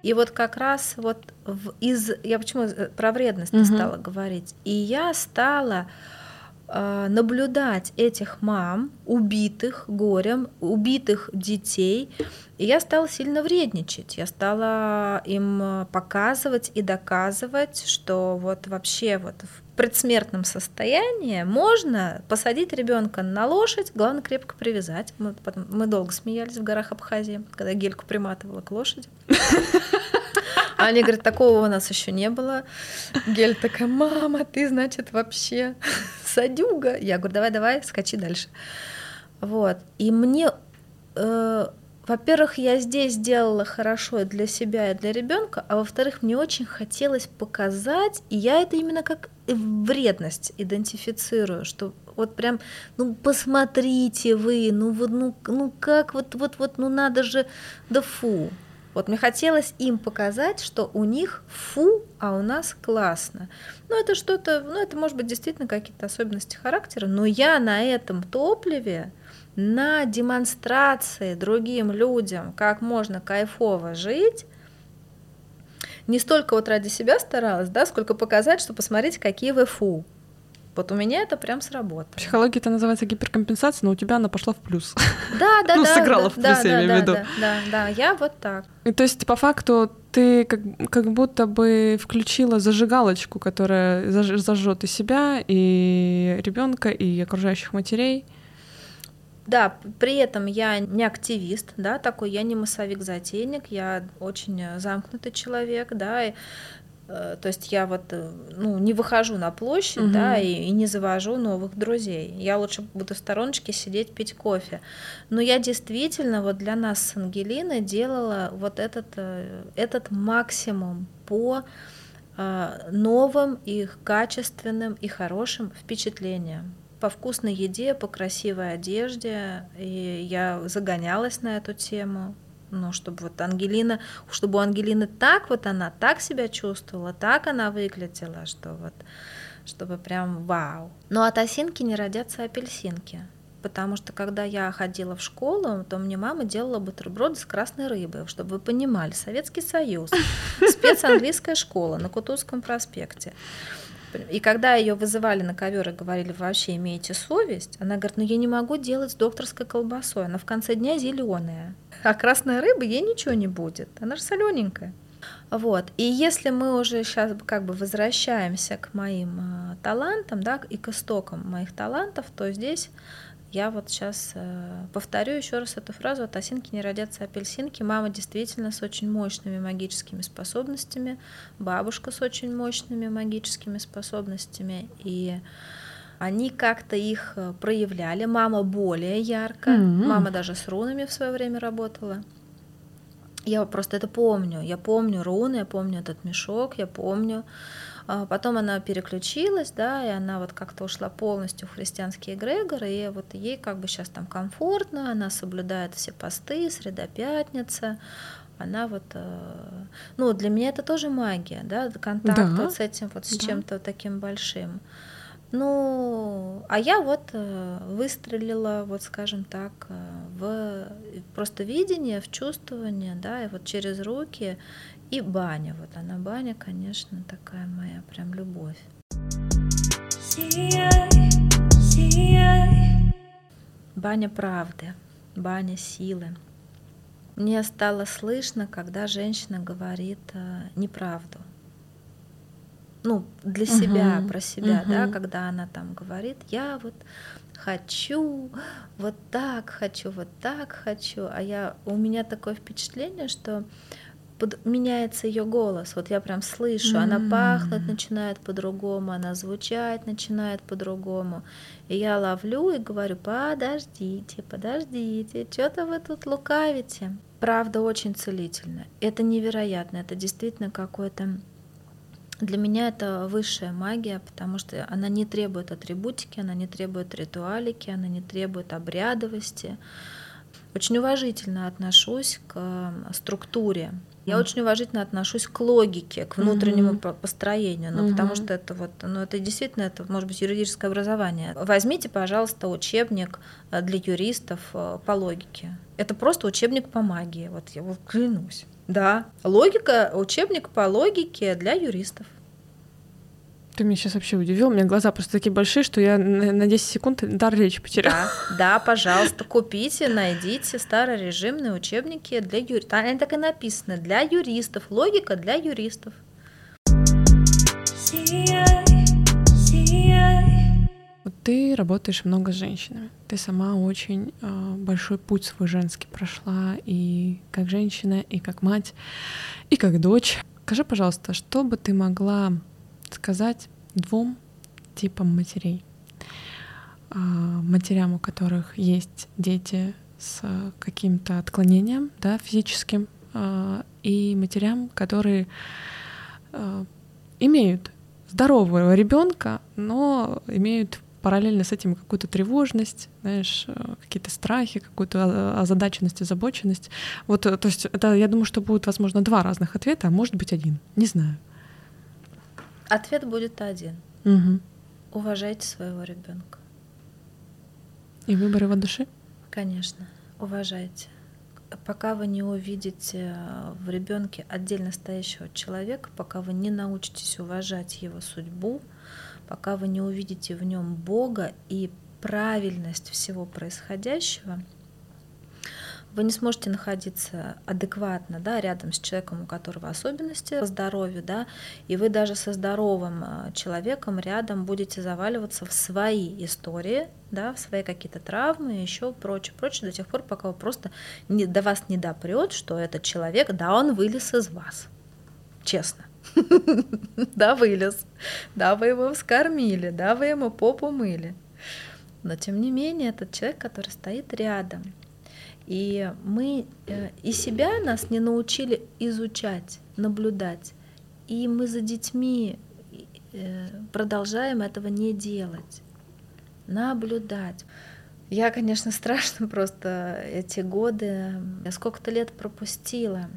И вот как раз вот в, из я почему про вредность Мгм. стала говорить, и я стала э, наблюдать этих мам, убитых горем, убитых детей, и я стала сильно вредничать. Я стала им э, показывать и доказывать, что вот вообще вот в предсмертном состоянии можно посадить ребенка на лошадь, главное крепко привязать. Мы, потом, мы долго смеялись в горах Абхазии, когда гельку приматывала к лошади. А они говорят, такого у нас еще не было. Гель такая, мама, ты, значит, вообще садюга. Я говорю, давай, давай, скачи дальше. Вот. И мне, э, во-первых, я здесь сделала хорошо для себя, и для ребенка, а во-вторых, мне очень хотелось показать, и я это именно как вредность идентифицирую, что вот прям, ну посмотрите вы, ну вот, ну, ну как вот, вот, вот, ну надо же, да фу. Вот мне хотелось им показать, что у них фу, а у нас классно. Ну, это что-то, ну, это может быть действительно какие-то особенности характера, но я на этом топливе, на демонстрации другим людям, как можно кайфово жить, не столько вот ради себя старалась, да, сколько показать, что посмотрите, какие вы фу. Вот у меня это прям сработало. психологии это называется гиперкомпенсация, но у тебя она пошла в плюс. Да, да, Ну, да. сыграла да, в плюс, да, я имею в виду. Да, да, я вот так. И то есть, по факту, ты как, как будто бы включила зажигалочку, которая заж- зажжет и себя, и ребенка, и окружающих матерей. Да, при этом я не активист, да, такой, я не массовик-затейник, я очень э, замкнутый человек, да, и, то есть я вот, э, ну, не выхожу на площадь, Мгм. да, и, и не завожу новых друзей. Я лучше буду в стороночке сидеть, пить кофе. Но я действительно вот для нас с Ангелиной делала вот этот, э, этот максимум по э, новым и качественным и хорошим впечатлениям по вкусной еде, по красивой одежде. И я загонялась на эту тему. Ну, чтобы вот Ангелина, чтобы у Ангелины так вот она, так себя чувствовала, так она выглядела, что вот, чтобы прям вау. Но от осинки не родятся апельсинки. Потому что когда я ходила в школу, то мне мама делала бутерброды с красной рыбой, чтобы вы понимали, Советский Союз, спецанглийская школа на Кутузском проспекте. И когда ее вызывали на ковер и говорили, вы вообще имеете совесть, она говорит, ну я не могу делать с докторской колбасой, она в конце дня зеленая, а красная рыба ей ничего не будет, она же солененькая. Вот. И если мы уже сейчас как бы возвращаемся к моим э, талантам, да, и к истокам моих талантов, то здесь я вот сейчас э, повторю еще раз эту фразу «от осинки не родятся апельсинки». Мама действительно с очень мощными магическими способностями, бабушка с очень мощными магическими способностями, и они как-то их э, проявляли. Мама более ярко, Мгм. мама даже с рунами в свое время работала. Я просто это помню. Я помню руны, я помню этот мешок, я помню. А Потом она переключилась, да, и она вот как-то ушла полностью в христианские эгрегоры, и вот ей как бы сейчас там комфортно, она соблюдает все посты, среда пятница, она вот, э, ну, для меня это тоже магия, да, контакт Да, вот с этим, вот с да. чем-то таким большим. Ну, а я вот э, выстрелила, вот скажем так, э, в просто видение, в чувствование, да, и вот через руки, и баня, вот она баня, конечно, такая моя прям любовь. Баня правды, баня силы. Мне стало слышно, когда женщина говорит э, неправду. Ну, для себя, Мгм, про себя, да, мгм. когда она там говорит, я вот хочу, вот так хочу, вот так хочу, а я, у меня такое впечатление, что под- меняется ее голос, вот я прям слышу, она М. пахнуть начинает по-другому, она звучать начинает по-другому, и я ловлю и говорю, подождите, подождите, что-то вы тут лукавите. Правда очень целительно, это невероятно, это действительно какой-то Для меня это высшая магия, потому что она не требует атрибутики, она не требует ритуалики, она не требует обрядовости. Очень уважительно отношусь к структуре. Я очень уважительно отношусь к логике, к внутреннему mm-hmm. построению, ну, mm-hmm. потому что это вот, ну, это действительно, это может быть юридическое образование. Возьмите, пожалуйста, учебник э, для юристов э, по логике. Это просто учебник по магии, вот я вот клянусь. Да, логика, учебник по логике для юристов. Ты меня сейчас вообще удивил. У меня глаза просто такие большие, что я на 10 секунд дар речи потеряла. Да, да, пожалуйста, купите, найдите старорежимные учебники для юристов. Они так и написаны. Для юристов. Логика для юристов. Вот ты работаешь много с женщинами. Ты сама очень э, большой путь свой женский прошла и как женщина, и как мать, и как дочь. Скажи, пожалуйста, что бы ты могла сказать двум типам матерей. А, матерям, у которых есть дети с каким-то отклонением да, физическим, а, и матерям, которые а, имеют здорового ребенка, но имеют параллельно с этим какую-то тревожность, знаешь, какие-то страхи, какую-то озадаченность, озабоченность. Вот, то есть это, я думаю, что будут, возможно, два разных ответа, а может быть один, не знаю. Ответ будет один. Угу. Уважайте своего ребенка. И выбор его души? Конечно, уважайте. Пока вы не увидите в ребенке отдельно стоящего человека, пока вы не научитесь уважать его судьбу, пока вы не увидите в нем Бога и правильность всего происходящего, вы не сможете находиться адекватно да, рядом с человеком, у которого особенности по здоровью, да, и вы даже со здоровым а, человеком рядом будете заваливаться в свои истории, да, в свои какие-то травмы, еще прочее, прочее, до тех пор, пока вы просто не, до вас не допрет, что этот человек, да, он вылез из вас, честно. Да, вылез. Да, вы его вскормили, да, вы ему попу мыли. Но тем не менее, этот человек, который стоит рядом, и мы э, и себя нас не научили изучать, наблюдать. И мы за детьми э, продолжаем этого не делать. Наблюдать. Я, конечно, страшно просто эти годы. Я сколько-то лет пропустила.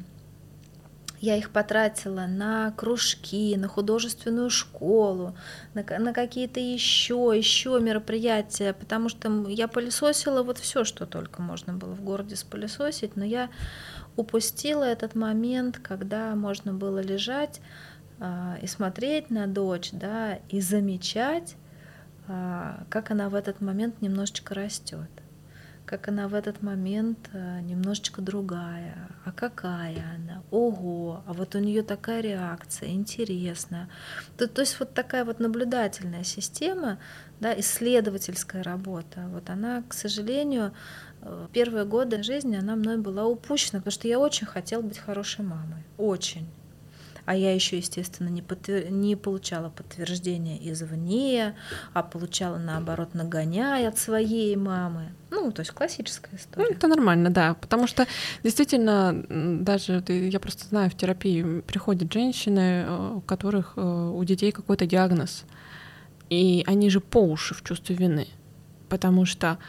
Я их потратила на кружки, на художественную школу, на, на какие-то еще, еще мероприятия, потому что я пылесосила вот все, что только можно было в городе спылесосить, но я упустила этот момент, когда можно было лежать э, и смотреть на дочь, да, и замечать, э, как она в этот момент немножечко растет как она в этот момент э, немножечко другая, а какая она, ого, а вот у нее такая реакция, интересно. То, то есть вот такая вот наблюдательная система, да, исследовательская работа, вот она, к сожалению, э, первые годы жизни она мной была упущена, потому что я очень хотела быть хорошей мамой, очень а я еще, естественно, не, подтвер... не получала подтверждения извне, а получала, наоборот, нагоняя от своей мамы. Ну, то есть классическая история. Ну, это нормально, да, потому что действительно даже я просто знаю, в терапии приходят женщины, э, у которых э, у детей какой-то диагноз, и они же по уши в чувстве вины, потому что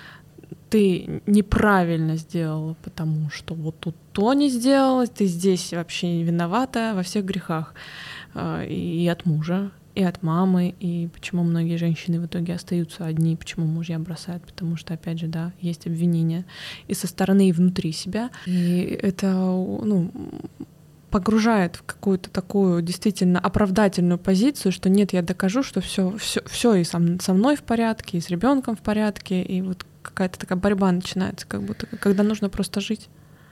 ты неправильно сделала, потому что вот тут то не сделала, ты здесь вообще не виновата во всех грехах. А, и от мужа, и от мамы, и почему многие женщины в итоге остаются одни, почему мужья бросают, потому что, опять же, да, есть обвинения и со стороны, и внутри себя. И это, ну, погружает в какую-то такую действительно оправдательную позицию, что нет, я докажу, что все, все, все и со, со мной в порядке, и с ребенком в порядке, и вот какая-то такая борьба начинается, как будто, когда нужно просто жить.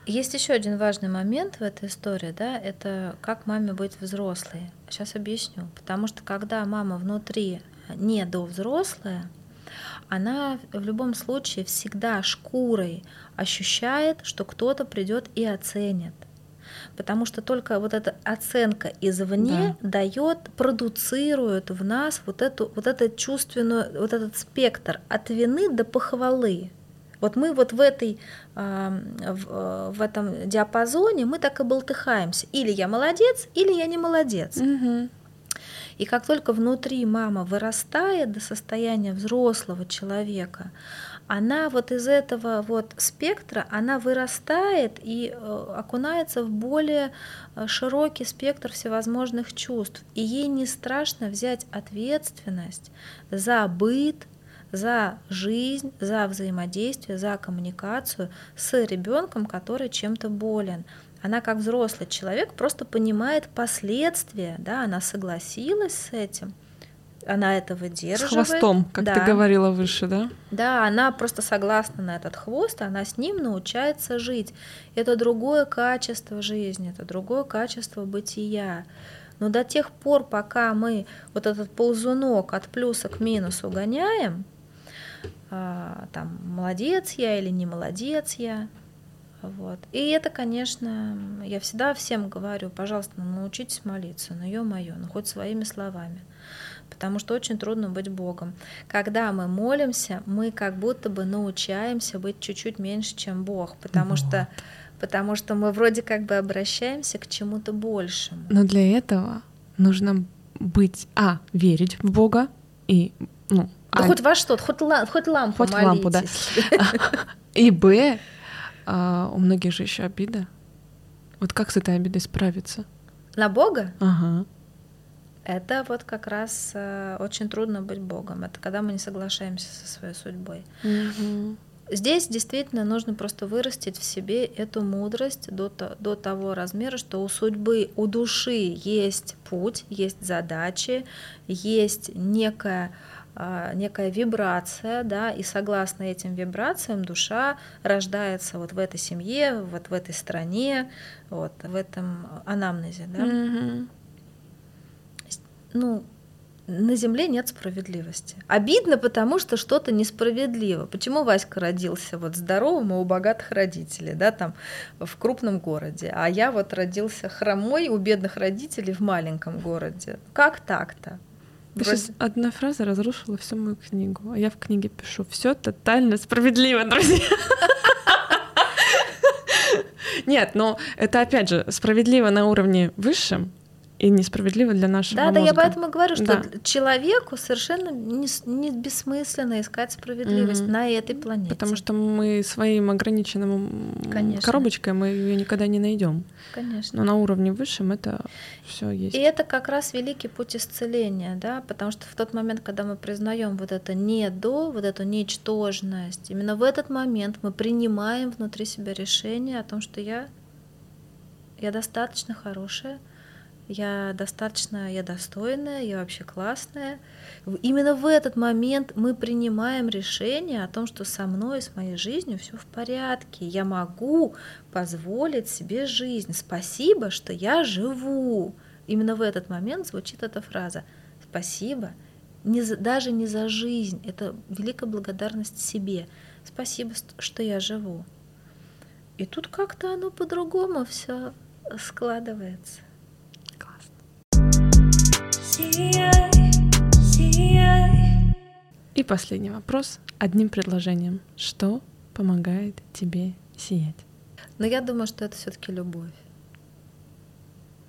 Есть еще один важный момент в этой истории, да, это как маме быть взрослой. Сейчас объясню. Потому что когда мама внутри не до взрослая, она в любом случае всегда шкурой ощущает, что кто-то придет и оценит потому что только вот эта оценка извне да. дает, продуцирует в нас вот эту вот этот чувственную, вот этот спектр от вины до похвалы. Вот мы вот в этой в, в этом диапазоне мы так и болтыхаемся. Или я молодец, или я не молодец. Угу. И как только внутри мама вырастает до состояния взрослого человека, она вот из этого вот спектра, она вырастает и э, окунается в более э, широкий спектр всевозможных чувств. И ей не страшно взять ответственность за быт, за жизнь, за взаимодействие, за коммуникацию с ребенком, который чем-то болен. Она как взрослый человек просто понимает последствия, да, она согласилась с этим – она это выдерживает. С хвостом, как да. ты говорила выше, да? Да, она просто согласна на этот хвост, она с ним научается жить. Это другое качество жизни, это другое качество бытия. Но до тех пор, пока мы вот этот ползунок от плюса к минусу гоняем, там, молодец я или не молодец я, вот. И это, конечно, я всегда всем говорю, пожалуйста, научитесь молиться, ну ё-моё, ну хоть своими словами потому что очень трудно быть Богом. Когда мы молимся, мы как будто бы научаемся быть чуть-чуть меньше, чем Бог, потому вот. что потому что мы вроде как бы обращаемся к чему-то большему. Но для этого нужно быть, а, верить в Бога и, ну, да а, хоть во что, хоть, ла, хоть лампу хоть молитесь. лампу, да. И б, а, у многих же еще обида. Вот как с этой обидой справиться? На Бога? Ага это вот как раз э, очень трудно быть Богом. Это когда мы не соглашаемся со своей судьбой. Mm-hmm. Здесь действительно нужно просто вырастить в себе эту мудрость до, до того размера, что у судьбы, у души есть путь, есть задачи, есть некая некая вибрация, да, и согласно этим вибрациям душа рождается вот в этой семье, вот в этой стране, вот в этом анамнезе, да. Mm-hmm ну, на Земле нет справедливости. Обидно, потому что что-то несправедливо. Почему Васька родился вот здоровым и у богатых родителей, да, там в крупном городе, а я вот родился хромой у бедных родителей в маленьком городе. Как так-то? Ты сейчас одна фраза разрушила всю мою книгу. А я в книге пишу все тотально справедливо, друзья. Нет, но это опять же справедливо на уровне высшем, и несправедливо для нашего да, мозга. Да, да, я поэтому говорю, что да. человеку совершенно не, не бессмысленно искать справедливость mm-hmm. на этой планете. Потому что мы своим ограниченным Конечно. коробочкой мы ее никогда не найдем. Конечно. Но на уровне высшем это все есть. И это как раз великий путь исцеления, да, потому что в тот момент, когда мы признаем вот это не до, вот эту ничтожность, именно в этот момент мы принимаем внутри себя решение о том, что я я достаточно хорошая, я достаточно, я достойная, я вообще классная. Именно в этот момент мы принимаем решение о том, что со мной, с моей жизнью все в порядке. Я могу позволить себе жизнь. Спасибо, что я живу. Именно в этот момент звучит эта фраза. Спасибо. Не за, даже не за жизнь. Это великая благодарность себе. Спасибо, что я живу. И тут как-то оно по-другому все складывается. И последний вопрос одним предложением. Что помогает тебе сиять? Но я думаю, что это все-таки любовь.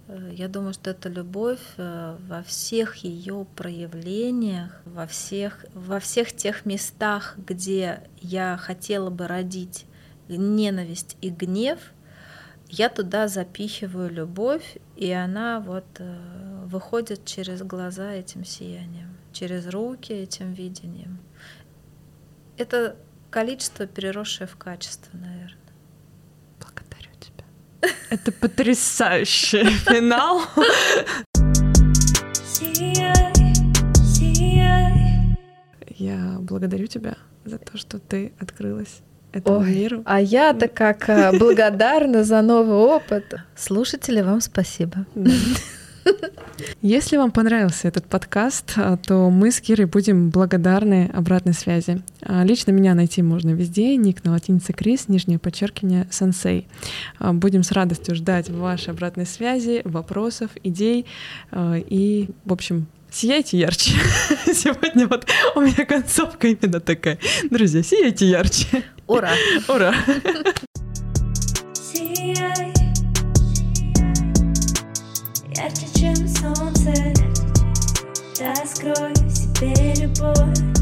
Э, я думаю, что это любовь э, во всех ее проявлениях, во всех, во всех тех местах, где я хотела бы родить ненависть и гнев, я туда запихиваю любовь, и она вот э, выходит через глаза этим сиянием, через руки этим видением. Это количество, переросшее в качество, наверное. Благодарю тебя. Это потрясающий финал. Я благодарю тебя за то, что ты открылась этому Ой, миру. А я-то как э, благодарна за новый опыт. Слушатели, вам спасибо. Если вам понравился этот подкаст, э, то мы с Кирой будем благодарны обратной связи. А, лично меня найти можно везде, ник на латинице Крис, нижнее подчеркивание сенсей. А, будем с радостью ждать вашей обратной связи, вопросов, идей э, и, в общем, Сияйте ярче. Сегодня вот у меня концовка именно такая. Друзья, сияйте ярче. Ура! Ура! ярче, чем солнце. Раскрой в себе любовь